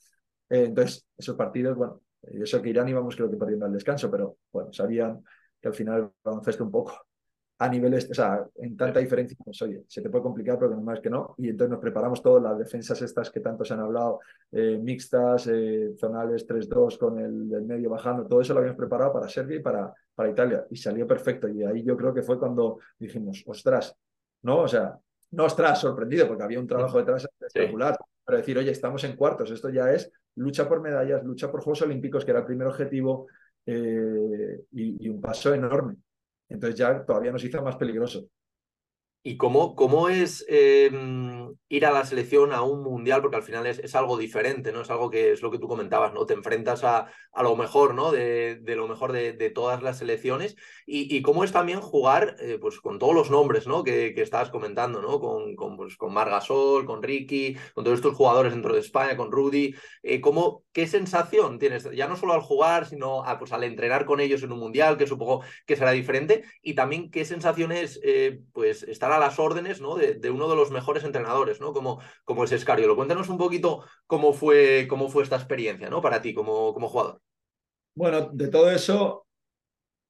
Eh, entonces, esos partidos, bueno, eso que Irán íbamos creo que perdiendo al descanso, pero bueno, sabían que al final el baloncesto un poco a niveles, o sea, en tanta diferencia, pues oye, se te puede complicar, pero más que no. Y entonces nos preparamos todas las defensas estas que tanto se han hablado, eh, mixtas, eh, zonales 3-2 con el, el, medio bajando, todo eso lo habíamos preparado para Serbia y para, para Italia. Y salió perfecto. Y ahí yo creo que fue cuando dijimos, ostras, ¿no? O sea, no ostras, sorprendido, porque había un trabajo detrás espectacular. Pero decir, oye, estamos en cuartos, esto ya es lucha por medallas, lucha por Juegos Olímpicos, que era el primer objetivo, eh, y, y un paso enorme. Entonces ya todavía nos hizo más peligroso. ¿Y cómo, cómo es eh, ir a la selección a un mundial? Porque al final es, es, algo diferente, ¿no? Es algo que es lo que tú comentabas, ¿no? Te enfrentas a, a lo mejor, ¿no? De, de lo mejor de, de, todas las selecciones. Y, y cómo es también jugar, eh, pues, con todos los nombres, ¿no? Que, que estabas comentando, ¿no? Con, con, pues, con Margasol, con Ricky, con todos estos jugadores dentro de España, con Rudy. Eh, ¿cómo, ¿Qué sensación tienes? Ya no solo al jugar, sino a, pues, al entrenar con ellos en un mundial, que supongo que será diferente. Y también, ¿qué sensación es, eh, pues, estar a las órdenes ¿no? de, de, uno de los mejores entrenadores, ¿no? Como, como es Escario. Cuéntanos un poquito cómo fue, cómo fue esta experiencia ¿no? para ti como, como jugador. Bueno, de todo eso,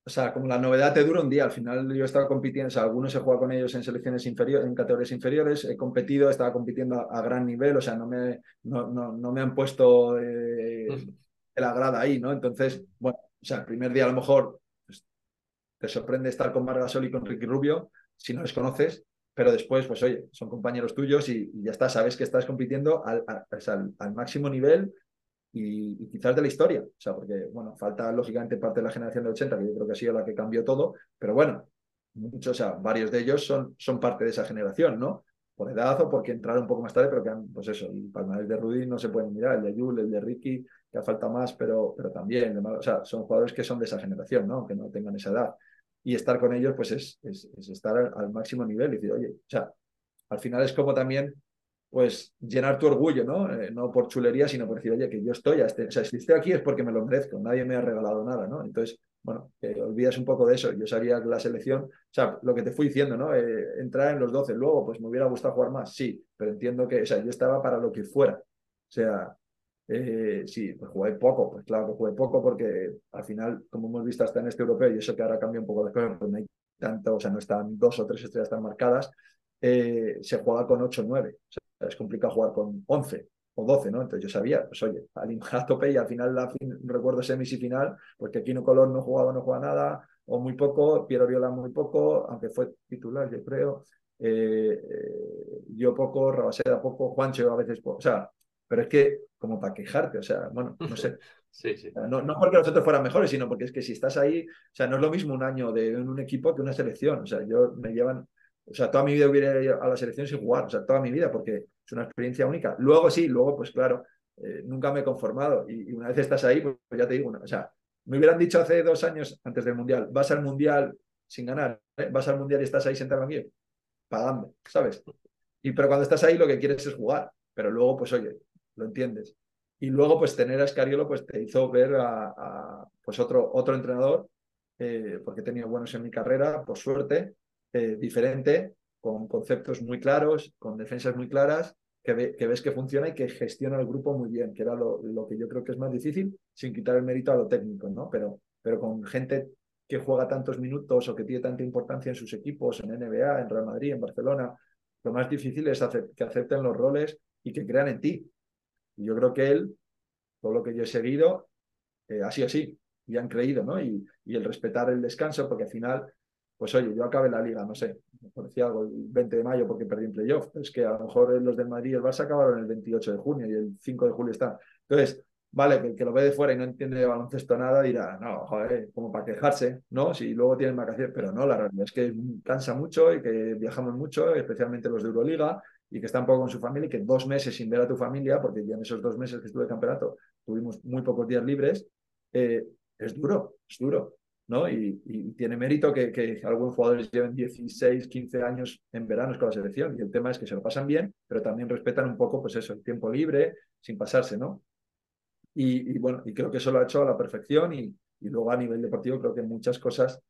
o sea, como la novedad te dura un día. Al final yo estaba compitiendo, o sea, algunos he jugado con ellos en selecciones inferiores, en categorías inferiores, he competido, estaba compitiendo a, a gran nivel, o sea, no me, no, no, no me han puesto eh, la grada ahí, ¿no? Entonces, bueno, o sea, el primer día a lo mejor pues, te sorprende estar con Margasol y con Ricky Rubio, si no les conoces, pero después, pues oye, son compañeros tuyos y, ya está, sabes que estás compitiendo al, al, máximo nivel y, y, quizás de la historia, o sea, porque, bueno, falta lógicamente parte de la generación de 80, que yo creo que ha sido la que cambió todo, pero bueno, muchos, o sea, varios de ellos son, son parte de esa generación, ¿no? Por edad o porque entraron un poco más tarde, pero que han, pues eso, el palmarés de Rudy no se pueden mirar, el de Yul, el de Ricky, que falta más, pero, pero también, o sea, son jugadores que son de esa generación, ¿no? Aunque no tengan esa edad y estar con ellos, pues es, es, es estar al, máximo nivel y decir, oye, o sea, al final es como también, pues, llenar tu orgullo, ¿no? Eh, no por chulería, sino por decir, oye, que yo estoy, este, o sea, si estoy aquí es porque me lo merezco, nadie me ha regalado nada, ¿no? Entonces, bueno, olvidas un poco de eso. Yo sabía la selección, o sea, lo que te fui diciendo, ¿no? Eh, entrar en los 12, luego, pues me hubiera gustado jugar más, sí, pero entiendo que, o sea, yo estaba para lo que fuera. O sea, eh, sí, pues jugué poco, pues claro que jugué poco porque al final, como hemos visto hasta en este europeo, y eso que ahora cambia un poco de cosas, pues no hay tanto, o sea, no están dos o tres estrellas tan marcadas, eh, se juega con 8 o 9. O sea, es complicado jugar con 11 o 12, ¿no? Entonces yo sabía, pues oye, al a tope y al final la recuerdo semis y final, porque Kino Colón no jugaba, no jugaba nada, o muy poco, Piero Viola muy poco, aunque fue titular, yo creo, eh, yo poco, Rabaseda poco, Juancho a veces poco, o sea, pero es que como para quejarte, o sea, bueno, no sé. Sí, sí. No, no, porque los otros fueran mejores, sino porque es que si estás ahí, o sea, no es lo mismo un año de en un equipo que una selección. O sea, yo me llevan, o sea, toda mi vida hubiera ido a la selección sin jugar, o sea, toda mi vida, porque es una experiencia única. Luego sí, luego, pues claro, eh, nunca me he conformado. Y, y, una vez estás ahí, pues, ya te digo, o sea, me hubieran dicho hace dos años, antes del Mundial, vas al Mundial sin ganar, ¿eh? vas al Mundial y estás ahí sentado aquí, pagando, ¿sabes? Y pero cuando estás ahí lo que quieres es jugar, pero luego, pues oye, lo entiendes. Y luego, pues tener a Escariolo, pues te hizo ver a, pues otro, otro entrenador, eh, porque he tenido buenos en mi carrera, por suerte, eh, diferente, con conceptos muy claros, con defensas muy claras, que, ve, que, ves que funciona y que gestiona el grupo muy bien, que era lo, que yo creo que es más difícil, sin quitar el mérito a lo técnico, ¿no? Pero, pero con gente que juega tantos minutos o que tiene tanta importancia en sus equipos, en NBA, en Real Madrid, en Barcelona, lo más difícil es que acepten los roles y que crean en ti. Yo creo que él, todo lo que yo he seguido, eh, ha sido así. y han creído, ¿no? Y, y, el respetar el descanso, porque al final, pues oye, yo acabé la liga, no sé, me decía algo el 20 de mayo porque perdí en playoff, es que a lo mejor los del Madrid y el Barça acabaron el 28 de junio y el 5 de julio está. Entonces, vale, que el que lo ve de fuera y no entiende de baloncesto nada dirá, no, joder, como para quejarse, ¿no? Si luego tienen vacaciones, pero no, la realidad es que cansa mucho y que viajamos mucho, especialmente los de Euroliga, y que está un poco con su familia y que dos meses sin ver a tu familia, porque ya en esos dos meses que estuve de campeonato tuvimos muy pocos días libres, eh, es duro, es duro, ¿no? Y, tiene mérito que, que, algunos jugadores lleven 16, 15 años en veranos con la selección y el tema es que se lo pasan bien, pero también respetan un poco, pues eso, el tiempo libre, sin pasarse, ¿no? Y, bueno, y creo que eso lo ha hecho a la perfección y, luego a nivel deportivo creo que muchas cosas,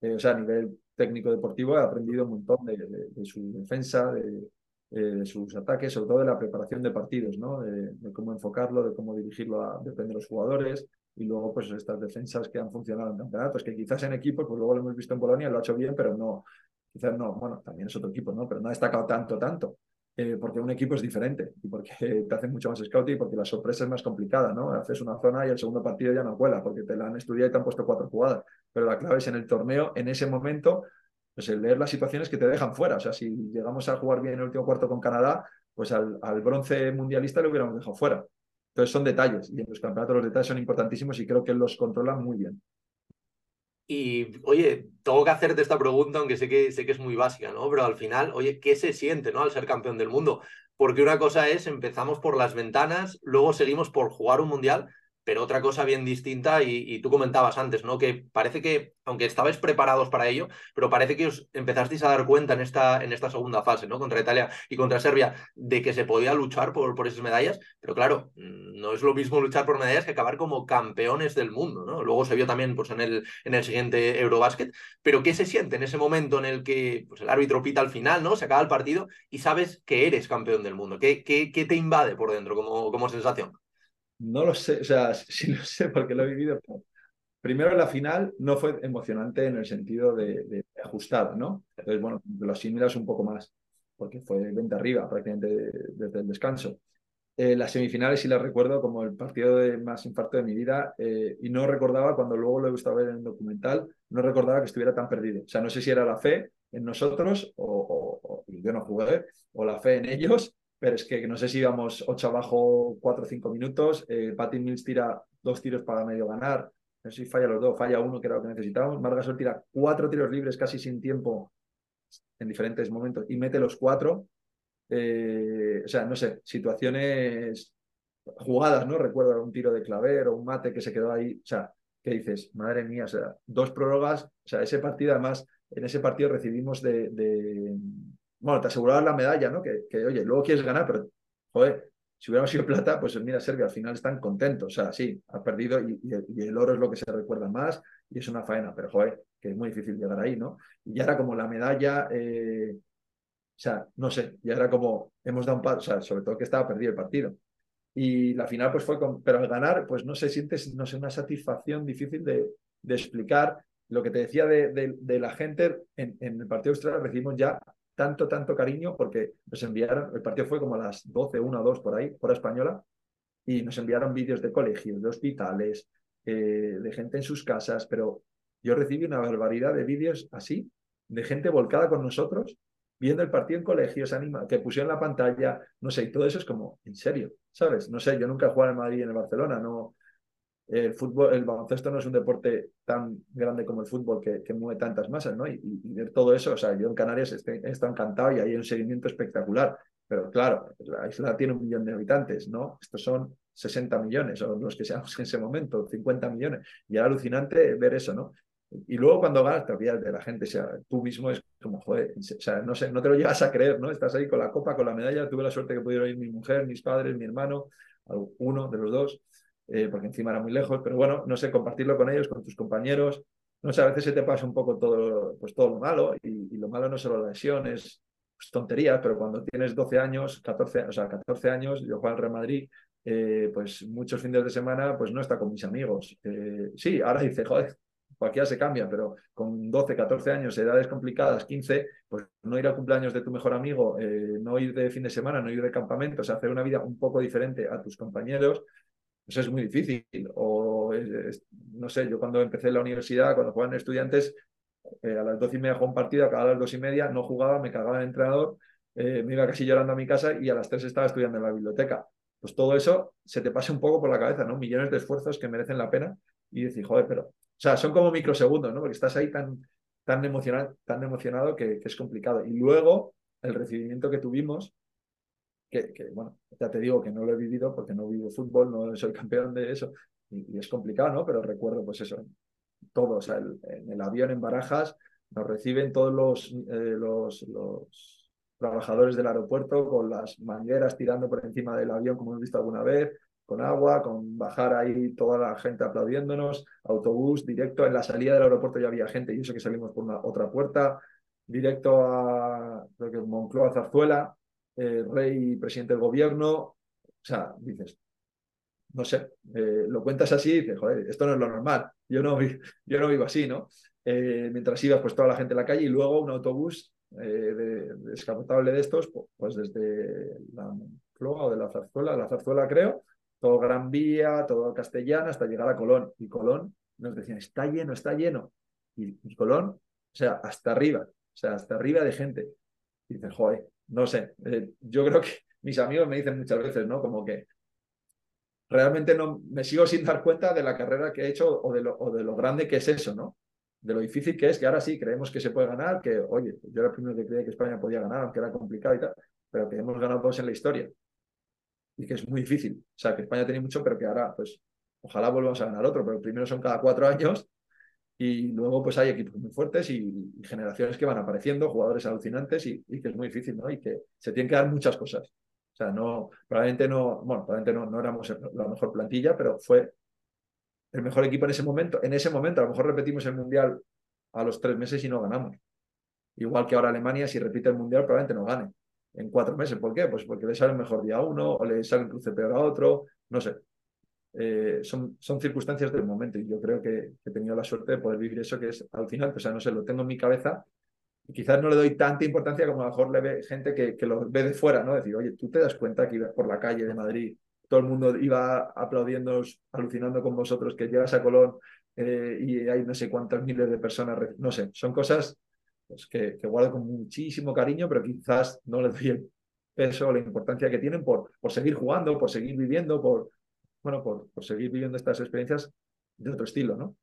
eh, o sea, a nivel técnico deportivo he aprendido un montón de, de su defensa, de, eh, sus ataques, sobre todo de la preparación de partidos, ¿no? De, cómo enfocarlo, de cómo dirigirlo a depende de los jugadores y luego pues estas defensas que han funcionado en campeonatos, que quizás en equipos, pues luego lo hemos visto en Polonia, lo ha hecho bien, pero no, quizás no, bueno, también es otro equipo, ¿no? Pero no ha destacado tanto, tanto. Eh, porque un equipo es diferente y porque te hace mucho más scouting y porque la sorpresa es más complicada, ¿no? Haces una zona y el segundo partido ya no cuela porque te la han estudiado y te han puesto cuatro jugadas. Pero la clave es en el torneo, en ese momento, pues el leer las situaciones que te dejan fuera. O sea, si llegamos a jugar bien el último cuarto con Canadá, pues al, bronce mundialista lo hubiéramos dejado fuera. Entonces son detalles y en los campeonatos los detalles son importantísimos y creo que los controlan muy bien. Y, oye, tengo que hacerte esta pregunta, aunque sé que, sé que es muy básica, ¿no? Pero al final, oye, ¿qué se siente, ¿no? Al ser campeón del mundo. Porque una cosa es, empezamos por las ventanas, luego seguimos por jugar un mundial, pero otra cosa bien distinta, y, tú comentabas antes, ¿no? Que parece que, aunque estabais preparados para ello, pero parece que os empezasteis a dar cuenta en esta, en esta segunda fase, ¿no? Contra Italia y contra Serbia, de que se podía luchar por, por esas medallas, pero claro, no es lo mismo luchar por medallas que acabar como campeones del mundo, ¿no? Luego se vio también pues, en, el, en el siguiente Eurobasket, pero ¿qué se siente en ese momento en el que pues, el árbitro pita al final, ¿no? Se acaba el partido y sabes que eres campeón del mundo? ¿Qué, qué, qué te invade por dentro como, como sensación? No lo sé, o sea, sí lo sé porque lo he vivido. Primero, la final no fue emocionante en el sentido de, de ¿no? Entonces, bueno, lo asimilas un poco más, porque fue 20 arriba prácticamente desde el descanso. Eh, las semifinales sí las recuerdo como el partido de más infarto de mi vida eh, y no recordaba, cuando luego lo he gustado ver en el documental, no recordaba que estuviera tan perdido. O sea, no sé si era la fe en nosotros o yo no jugué, o la fe en ellos, pero es que no sé si íbamos 8 abajo 4 o 5 minutos, eh, Patty Mills tira dos tiros para medio ganar, no sé si falla los dos, falla uno que era lo que necesitábamos, Margasol tira cuatro tiros libres casi sin tiempo en diferentes momentos y mete los cuatro, eh, o sea, no sé, situaciones jugadas, ¿no? Recuerdo un tiro de claver o un mate que se quedó ahí, o sea, ¿qué dices? Madre mía, o sea, dos prórrogas, o sea, ese partido además, en ese partido recibimos de bueno, te asegurabas la medalla, ¿no? Que, oye, luego quieres ganar, pero, joder, si hubiéramos sido plata, pues mira, Serbia al final están contentos. O sea, sí, ha perdido y, el oro es lo que se recuerda más y es una faena, pero joder, que es muy difícil llegar ahí, ¿no? Y ya era como la medalla, eh, o sea, no sé, ya era como, hemos dado un paso, o sea, sobre todo que estaba perdido el partido. Y la final, pues fue con, pero al ganar, pues no se siente, no sé, una satisfacción difícil de, explicar. Lo que te decía de, la gente, en, en el partido austral recibimos ya tanto, tanto cariño porque nos enviaron, el partido fue como a las 12, 1 o 2 por ahí, hora española, y nos enviaron vídeos de colegios, de hospitales, eh, de gente en sus casas, pero yo recibí una barbaridad de vídeos así, de gente volcada con nosotros, viendo el partido en colegios, anima, que pusieron la pantalla, no sé, y todo eso es como, en serio, ¿sabes? No sé, yo nunca he jugado en Madrid y en el Barcelona, no, el fútbol, el baloncesto no es un deporte tan grande como el fútbol que, mueve tantas masas, ¿no? Y, ver todo eso, o sea, yo en Canarias estado encantado y hay un seguimiento espectacular, pero claro, la isla tiene un millón de habitantes, ¿no? Estos son 60 millones, o los que seamos en ese momento, 50 millones, y era alucinante ver eso, ¿no? Y luego cuando vas, te olvidas de la gente, o sea, tú mismo es como, joder, o sea, no sé, no te lo llegas a creer, ¿no? Estás ahí con la copa, con la medalla, tuve la suerte que pudieron ir mi mujer, mis padres, mi hermano, uno de los dos, eh, porque encima era muy lejos, pero bueno, no sé, compartirlo con ellos, con tus compañeros. No sé, a veces se te pasa un poco todo, pues todo lo malo, y, lo malo no solo la lesión, es pues, tonterías, pero cuando tienes 12 años, 14, o sea, 14 años, yo juego al Real Madrid, eh, pues muchos fines de semana, pues no está con mis amigos. Eh, sí, ahora dice, joder, cualquiera se cambia, pero con 12, 14 años, edades complicadas, 15, pues no ir al cumpleaños de tu mejor amigo, no ir de fin de semana, no ir de campamento, o sea, hacer una vida un poco diferente a tus compañeros, Eso es muy difícil. O, no sé, yo cuando empecé la universidad, cuando jugaban estudiantes, eh, a las doce y media jugaba un partido, acababa a las dos y media, no jugaba, me cagaba el entrenador, eh, me iba casi llorando a mi casa y a las tres estaba estudiando en la biblioteca. Pues todo eso se te pasa un poco por la cabeza, ¿no? Millones de esfuerzos que merecen la pena y decir, joder, pero, o sea, son como microsegundos, ¿no? Porque estás ahí tan, tan, emocionado, tan emocionado que, es complicado. Y luego, el recibimiento que tuvimos, que, bueno, ya te digo que no lo he vivido porque no vivo fútbol, no soy campeón de eso, y, es complicado, ¿no? Pero recuerdo, pues eso, todo, o sea, en el avión en Barajas nos reciben todos los, eh, los, los trabajadores del aeropuerto con las mangueras tirando por encima del avión, como hemos visto alguna vez, con agua, con bajar ahí toda la gente aplaudiéndonos, autobús directo, en la salida del aeropuerto ya había gente y eso que salimos por una otra puerta, directo a creo que Moncloa, Zarzuela, eh, rey y presidente del gobierno, o sea, dices, no sé, eh, lo cuentas así y dices, joder, esto no es lo normal, yo no, yo no vivo así, ¿no? Eh, mientras ibas pues toda la gente en la calle y luego un autobús de, descapotable de estos, pues desde la Moncloa o de la Zarzuela, la Zarzuela creo, todo Gran Vía, todo Castellana, hasta llegar a Colón. Y Colón nos decían, está lleno, está lleno. Y, Colón, o sea, hasta arriba, o sea, hasta arriba de gente. Dices, joder, no sé, eh, yo creo que mis amigos me dicen muchas veces, ¿no? Como que realmente no me sigo sin dar cuenta de la carrera que he hecho o de lo, o de lo grande que es eso, ¿no? De lo difícil que es, que ahora sí creemos que se puede ganar, que, oye, yo era el primero que creía que España podía ganar, aunque era complicado y tal, pero que hemos ganado todos en la historia y que es muy difícil. O sea, que España tiene mucho, pero que ahora, pues, ojalá volvamos a ganar otro, pero primero son cada cuatro años y luego pues hay equipos muy fuertes y, generaciones que van apareciendo, jugadores alucinantes y, que es muy difícil, ¿no? Y que se tienen que dar muchas cosas. O sea, no, probablemente no, bueno, probablemente no, no éramos la mejor plantilla, pero fue el mejor equipo en ese momento. En ese momento, a lo mejor repetimos el Mundial a los tres meses y no ganamos. Igual que ahora Alemania, si repite el Mundial, probablemente no gane en cuatro meses. ¿Por qué? Pues porque le sale mejor día a uno o le sale un cruce peor a otro, no sé. Eh, son, son circunstancias del momento y yo creo que, he tenido la suerte de poder vivir eso que es al final, pues, o sea, no sé, lo tengo en mi cabeza y quizás no le doy tanta importancia como a lo mejor le ve gente que, que lo ve de fuera, ¿no? Decir, oye, tú te das cuenta que ibas por la calle de Madrid, todo el mundo iba aplaudiendo, alucinando con vosotros, que llegas a Colón eh, y hay no sé cuántas miles de personas, no sé, son cosas pues, que, guardo con muchísimo cariño, pero quizás no le doy el peso o la importancia que tienen por, por seguir jugando, por seguir viviendo, por, bueno, por, por seguir viviendo estas experiencias de otro estilo, ¿no?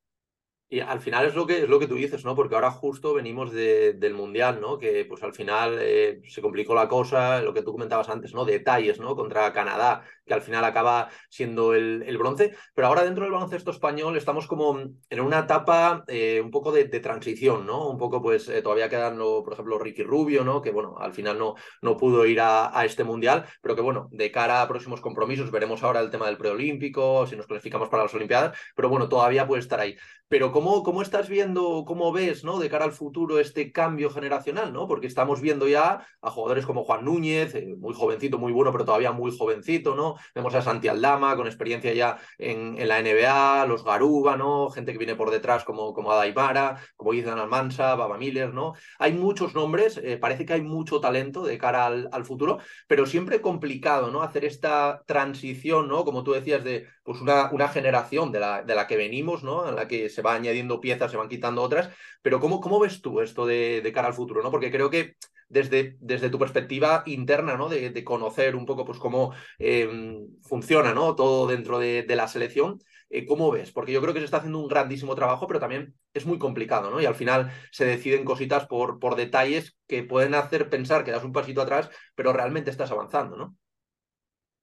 Y al final es lo que, es lo que tú dices, ¿no? Porque ahora justo venimos de, del Mundial, ¿no? Que pues al final eh, se complicó la cosa, lo que tú comentabas antes, ¿no? Detalles, ¿no? Contra Canadá, que al final acaba siendo el, el bronce. Pero ahora dentro del baloncesto español estamos como en una etapa eh, un poco de, transición, ¿no? Un poco, pues eh, todavía quedan, por ejemplo, Ricky Rubio, ¿no? Que bueno, al final no, no pudo ir a, a, este Mundial, pero que bueno, de cara a próximos compromisos, veremos ahora el tema del preolímpico, si nos clasificamos para las Olimpiadas, pero bueno, todavía puede estar ahí. Pero ¿cómo, ¿cómo, estás viendo, cómo ves, ¿no? De cara al futuro este cambio generacional, ¿no? Porque estamos viendo ya a jugadores como Juan Núñez, eh, muy jovencito, muy bueno, pero todavía muy jovencito, ¿no? Vemos a Santi Aldama con experiencia ya en, la NBA, los Garuba, ¿no? Gente que viene por detrás como, como Adaimara, como Ethan Almansa, Baba Miller, ¿no? Hay muchos nombres, eh, parece que hay mucho talento de cara al, al, futuro, pero siempre complicado, ¿no? Hacer esta transición, ¿no? Como tú decías, de pues una, una generación de la, de la que venimos, ¿no? En la que se va añadiendo piezas, se van quitando otras, pero ¿cómo, cómo ves tú esto de, cara al futuro, ¿no? Porque creo que desde, desde tu perspectiva interna, ¿no? De, de conocer un poco pues cómo eh, funciona, ¿no? Todo dentro de, de la selección. Eh, ¿Cómo ves? Porque yo creo que se está haciendo un grandísimo trabajo, pero también es muy complicado, ¿no? Y al final se deciden cositas por, por detalles que pueden hacer pensar que das un pasito atrás, pero realmente estás avanzando, ¿no?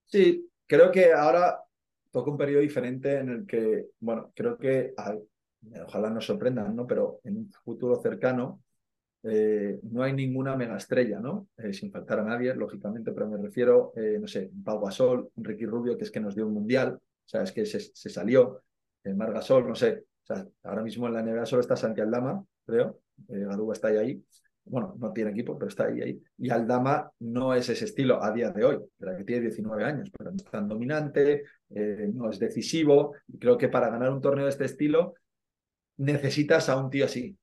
Sí, creo que ahora toca un periodo diferente en el que, bueno, creo que ojalá nos sorprendan, ¿no? Pero en un futuro cercano eh, no hay ninguna mega estrella, ¿no? Eh, sin faltar a nadie, lógicamente, pero me refiero, eh, no sé, Pau Gasol, Ricky Rubio, que es que nos dio un mundial, o sea, es que se, salió, Mar Gasol, no sé, o sea, ahora mismo en la NBA solo está Santi Aldama, creo, Garuba está ahí, bueno, no tiene equipo, pero está ahí, ahí. Y Aldama no es ese estilo a día de hoy, que tiene 19 años, pero no es tan dominante, no es decisivo, y creo que para ganar un torneo de este estilo necesitas a un tío así,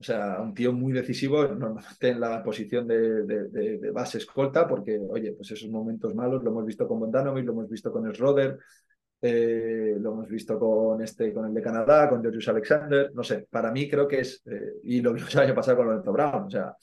o sea, un tío muy decisivo, normalmente en la posición de, de, base escolta, porque, oye, pues esos momentos malos lo hemos visto con Bondanovic, lo hemos visto con Schroeder, eh, lo hemos visto con este, con el de Canadá, con Georgius Alexander, no sé, para mí creo que es, eh, y lo vimos el año pasado con Lorenzo Brown, o sea,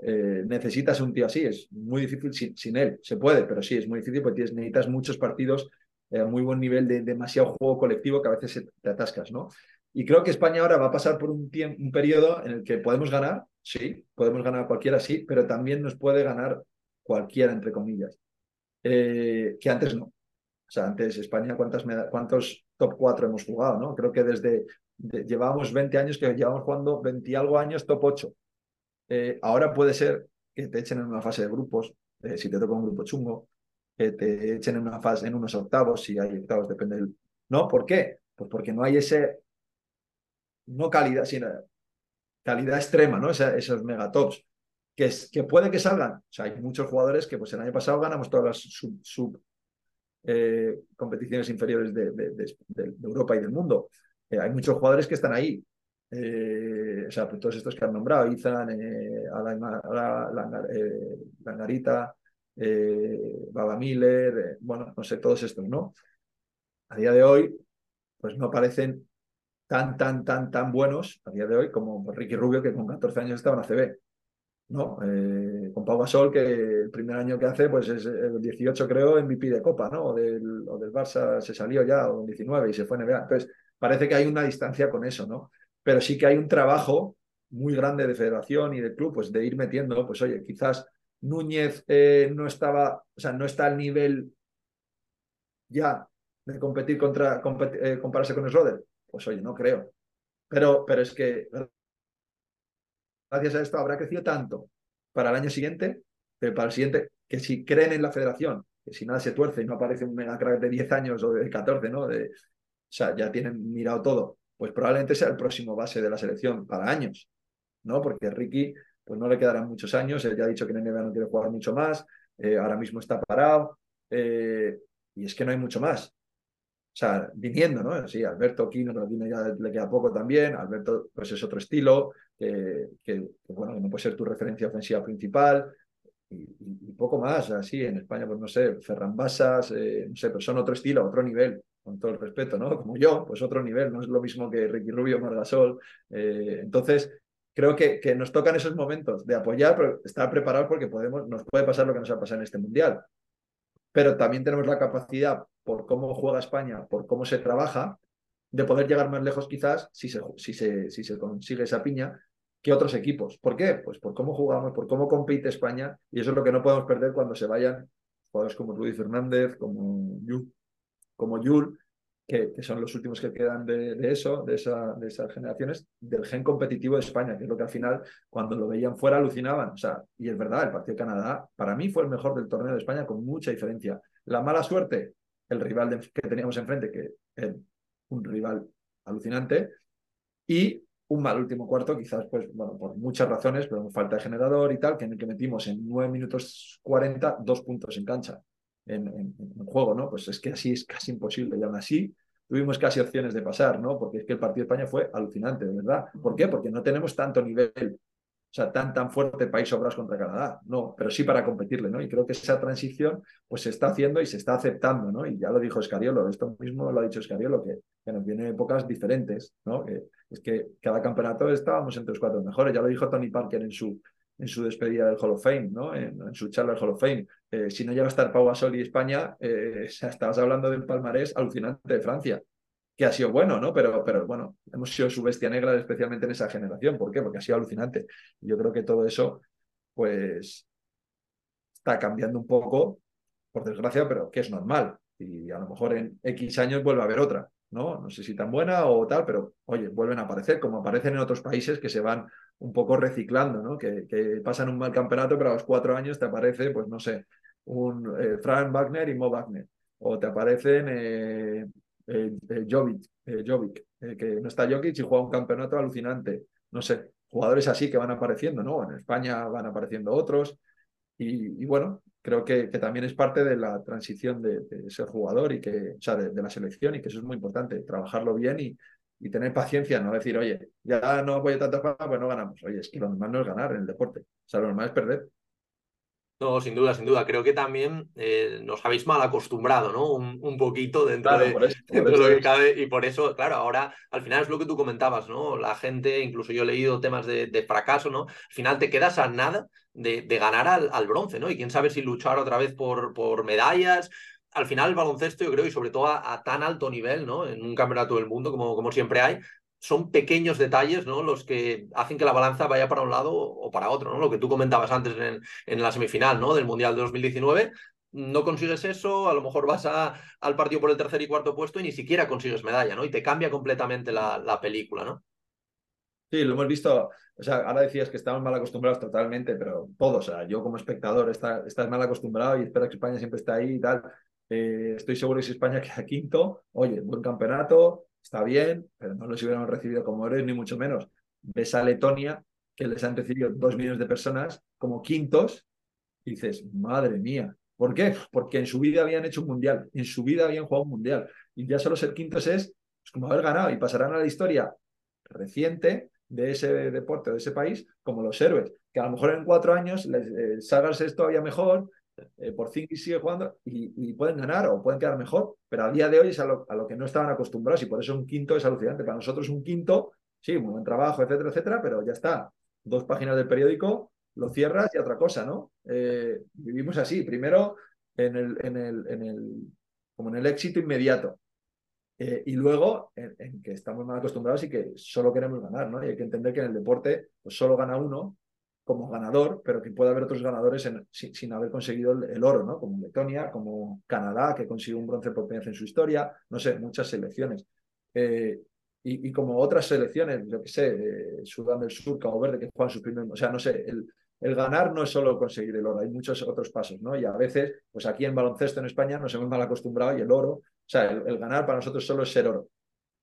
eh, necesitas un tío así, es muy difícil sin, él, se puede, pero sí, es muy difícil porque necesitas muchos partidos a muy buen nivel de demasiado juego colectivo que a veces te atascas, ¿no? Y creo que España ahora va a pasar por un, tiempo, un periodo en el que podemos ganar, sí, podemos ganar cualquiera, sí, pero también nos puede ganar cualquiera, entre comillas, que antes no. O sea, antes España, ¿cuántas ¿cuántos top 4 hemos jugado? ¿no? Creo que desde llevábamos 20 años que llevamos jugando 20 y algo años top 8. Eh, ahora puede ser que te echen en una fase de grupos, eh, si te toca un grupo chungo, que te echen en una fase, en unos octavos, si hay octavos, depende del. ¿No? ¿Por qué? Pues porque no hay ese, no calidad, sino calidad extrema, ¿no? esos megatops. Que, es, que puede que salgan. O sea, hay muchos jugadores que pues el año pasado ganamos todas las sub eh, competiciones inferiores de, Europa y del mundo. Eh, hay muchos jugadores que están ahí. Eh, o sea, pues todos estos que han nombrado, Izan, Langarita, Baba Miller, bueno, no sé, todos estos, ¿no? A día de hoy, pues no parecen tan, tan, tan, tan buenos a día de hoy como Ricky Rubio, que con 14 años estaba en ACB. ¿No? Eh, con Pau Gasol, que el primer año que hace, pues es el 18, creo, MVP de Copa, ¿no? O del, del Barça se salió ya, o el 19 y se fue NBA. Entonces, parece que hay una distancia con eso, ¿no? Pero sí que hay un trabajo muy grande de federación y de club, pues de ir metiendo, pues oye, quizás Núñez eh, no estaba, o sea, no está al nivel ya de competir contra, eh, compararse con Schroeder. Pues oye, no creo. Pero, pero es que gracias a esto habrá crecido tanto para el año siguiente, pero para el siguiente, que si creen en la federación, que si nada se tuerce y no aparece un mega crack de 10 años o de 14, ¿no? De, o sea, ya tienen mirado todo, pues probablemente sea el próximo base de la selección para años, ¿no? Porque Ricky, pues no le quedarán muchos años, él ya ha dicho que en NBA no quiere jugar mucho más, eh, ahora mismo está parado, eh, y es que no hay mucho más. O sea, viniendo, ¿no? Sí, Alberto Quino, ya le queda poco también. Alberto, pues es otro estilo, que, bueno, no puede ser tu referencia ofensiva principal. Y, poco más, así, en España, pues no sé, Ferran Basas, eh, no sé, pero son otro estilo, otro nivel, con todo el respeto, ¿no? Como yo, pues otro nivel, no es lo mismo que Ricky Rubio, Margasol. Eh, entonces, creo que, que, nos tocan esos momentos de apoyar, pero estar preparados porque podemos, nos puede pasar lo que nos ha pasado en este mundial. Pero también tenemos la capacidad por cómo juega España, por cómo se trabaja, de poder llegar más lejos quizás si se, si se, si se consigue esa piña que otros equipos. ¿Por qué? Pues por cómo jugamos, por cómo compite España y eso es lo que no podemos perder cuando se vayan jugadores como Luis Fernández, como Yul, como Yul que, son los últimos que quedan de, eso, de, esa, de esas generaciones, del gen competitivo de España, que es lo que al final, cuando lo veían fuera, alucinaban. O sea, y es verdad, el partido de Canadá, para mí fue el mejor del torneo de España con mucha diferencia. La mala suerte, el rival que teníamos enfrente, que es un rival alucinante, y un mal último cuarto, quizás, pues, bueno, por muchas razones, pero falta de generador y tal, que en el que metimos en 9 minutos 40 dos puntos en cancha, en, en, juego, ¿no? Pues es que así es casi imposible, y aún así tuvimos casi opciones de pasar, ¿no? Porque es que el partido de España fue alucinante, de verdad. ¿Por qué? Porque no tenemos tanto nivel o sea, tan, tan fuerte país obras contra Canadá, no, pero sí para competirle, ¿no? Y creo que esa transición pues se está haciendo y se está aceptando, ¿no? Y ya lo dijo Escariolo, esto mismo lo ha dicho Escariolo, que, que nos viene épocas diferentes, ¿no? Es que cada campeonato estábamos entre los cuatro mejores, ya lo dijo Tony Parker en su, en su despedida del Hall of Fame, ¿no? En, su charla del Hall of Fame. Eh, si no llega a estar Pau Gasol y España, eh, estabas hablando del palmarés alucinante de Francia que ha sido bueno, ¿no? Pero, pero bueno, hemos sido su bestia negra, especialmente en esa generación. ¿Por qué? Porque ha sido alucinante. Yo creo que todo eso, pues, está cambiando un poco, por desgracia, pero que es normal. Y a lo mejor en X años vuelve a haber otra, ¿no? No sé si tan buena o tal, pero oye, vuelven a aparecer, como aparecen en otros países que se van un poco reciclando, ¿no? Que, pasan un mal campeonato, pero a los cuatro años te aparece, pues no sé, un eh, Frank Wagner y Mo Wagner. O te aparecen eh, eh, eh, Jovic, eh, que no está Jokic y juega un campeonato alucinante. No sé, jugadores así que van apareciendo, ¿no? En España van apareciendo otros. Y, bueno, creo que, que, también es parte de la transición de, ser jugador y que, o sea, de, la selección y que eso es muy importante, trabajarlo bien y, y tener paciencia, no decir, oye, ya no voy a tantas pues no ganamos. Oye, es que lo normal no es ganar en el deporte, o sea, lo normal es perder. No, sin duda, sin duda. Creo que también eh, nos habéis mal acostumbrado, ¿no? Un, un poquito dentro, Claro, de, por eso, por dentro de eso lo que cabe. Y por eso, claro, ahora al final es lo que tú comentabas, ¿no? La gente, incluso yo he leído temas de, de fracaso, ¿no? Al final te quedas a nada de, de ganar al, al, bronce, ¿no? Y quién sabe si luchar otra vez por, por medallas. Al final el baloncesto, yo creo, y sobre todo a, a tan alto nivel, ¿no? En un campeonato del mundo, como, como siempre hay, son pequeños detalles, ¿no? Los que hacen que la balanza vaya para un lado o para otro, ¿no? Lo que tú comentabas antes en, en la semifinal, ¿no? Del Mundial de 2019. No consigues eso, a lo mejor vas a, al partido por el tercer y cuarto puesto y ni siquiera consigues medalla, ¿no? Y te cambia completamente la, la película, ¿no? Sí, lo hemos visto, o sea, ahora decías que estamos mal acostumbrados totalmente, pero todos, o sea, yo como espectador está, estás mal acostumbrado y espero que España siempre esté ahí y tal. Eh, estoy seguro que si España queda quinto, oye, buen campeonato, está bien, pero no los hubiéramos recibido como héroes, ni mucho menos. Ves a Letonia, que les han recibido dos millones de personas como quintos, y dices, madre mía, ¿por qué? Porque en su vida habían hecho un mundial, en su vida habían jugado un mundial, y ya solo ser quintos es pues, como haber ganado, y pasarán a la historia reciente de ese deporte, de ese país, como los héroes, que a lo mejor en cuatro años les, eh, Sagas es todavía mejor, eh, por fin sigue jugando y, y, pueden ganar o pueden quedar mejor, pero a día de hoy es a lo, que no estaban acostumbrados y por eso un quinto es alucinante. Para nosotros un quinto, sí, buen trabajo, etcétera, etcétera, pero ya está. Dos páginas del periódico, lo cierras y otra cosa, ¿no? Eh, vivimos así, primero en el, en el, en el, como en el éxito inmediato. Eh, y luego en, en, que estamos mal acostumbrados y que solo queremos ganar, ¿no? Y hay que entender que en el deporte pues solo gana uno como ganador, pero que puede haber otros ganadores sin, haber conseguido el, oro, ¿no? Como Letonia, como Canadá, que consiguió un bronce por primera vez en su historia, no sé, muchas selecciones. Eh, y, como otras selecciones, yo que sé, eh, Sudán del Sur, Cabo Verde, que juegan su primer, o sea, no sé, el, el, ganar no es solo conseguir el oro, hay muchos otros pasos, ¿no? Y a veces, pues aquí en baloncesto en España nos hemos mal acostumbrado y el oro, o sea, el, el ganar para nosotros solo es ser oro.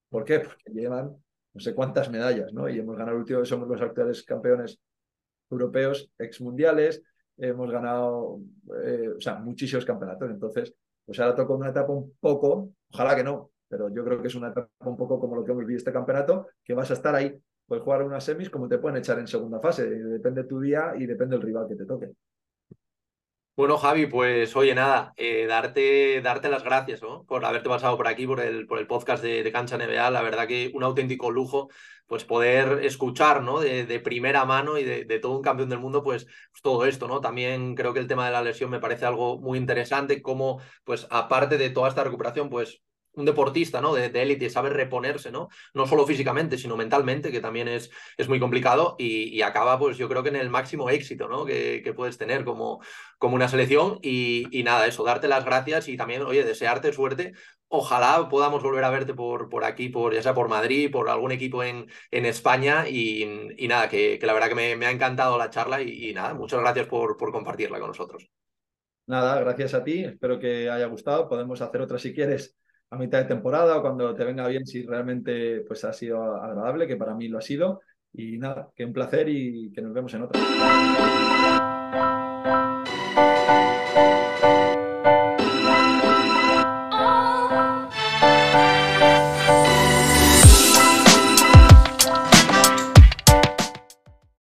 ¿Por qué? Porque llevan no sé cuántas medallas, ¿no? Y hemos ganado el último, somos los actuales campeones europeos, exmundiales, hemos ganado, eh, o sea, muchísimos campeonatos. Entonces, pues ahora toca una etapa un poco, ojalá que no, pero yo creo que es una etapa un poco como lo que hemos vivido este campeonato, que vas a estar ahí. Puedes jugar unas semis como te pueden echar en segunda fase, depende de tu día y depende del rival que te toque. Bueno, Javi, pues oye, nada, eh, darte, darte las gracias ¿no? por haberte pasado por aquí, por el, por el podcast de, Cancha NBA. La verdad que un auténtico lujo, pues poder escuchar ¿no? de, primera mano y de, de, todo un campeón del mundo, pues, pues, todo esto, ¿no? También creo que el tema de la lesión me parece algo muy interesante, como, pues, aparte de toda esta recuperación, pues un deportista ¿no? de élite sabe reponerse, ¿no? no solo físicamente, sino mentalmente, que también es, es muy complicado y, acaba, pues yo creo que en el máximo éxito ¿no? que, puedes tener como, como una selección y, nada, eso, darte las gracias y también, oye, desearte suerte. Ojalá podamos volver a verte por, por aquí, por, ya sea por Madrid, por algún equipo en, en España y, nada, que, la verdad que me, ha encantado la charla y, y nada, muchas gracias por, por compartirla con nosotros. Nada, gracias a ti, espero que haya gustado, podemos hacer otra si quieres a mitad de temporada o cuando te venga bien si realmente pues, ha sido agradable, que para mí lo ha sido. Y nada, que un placer y que nos vemos en otra.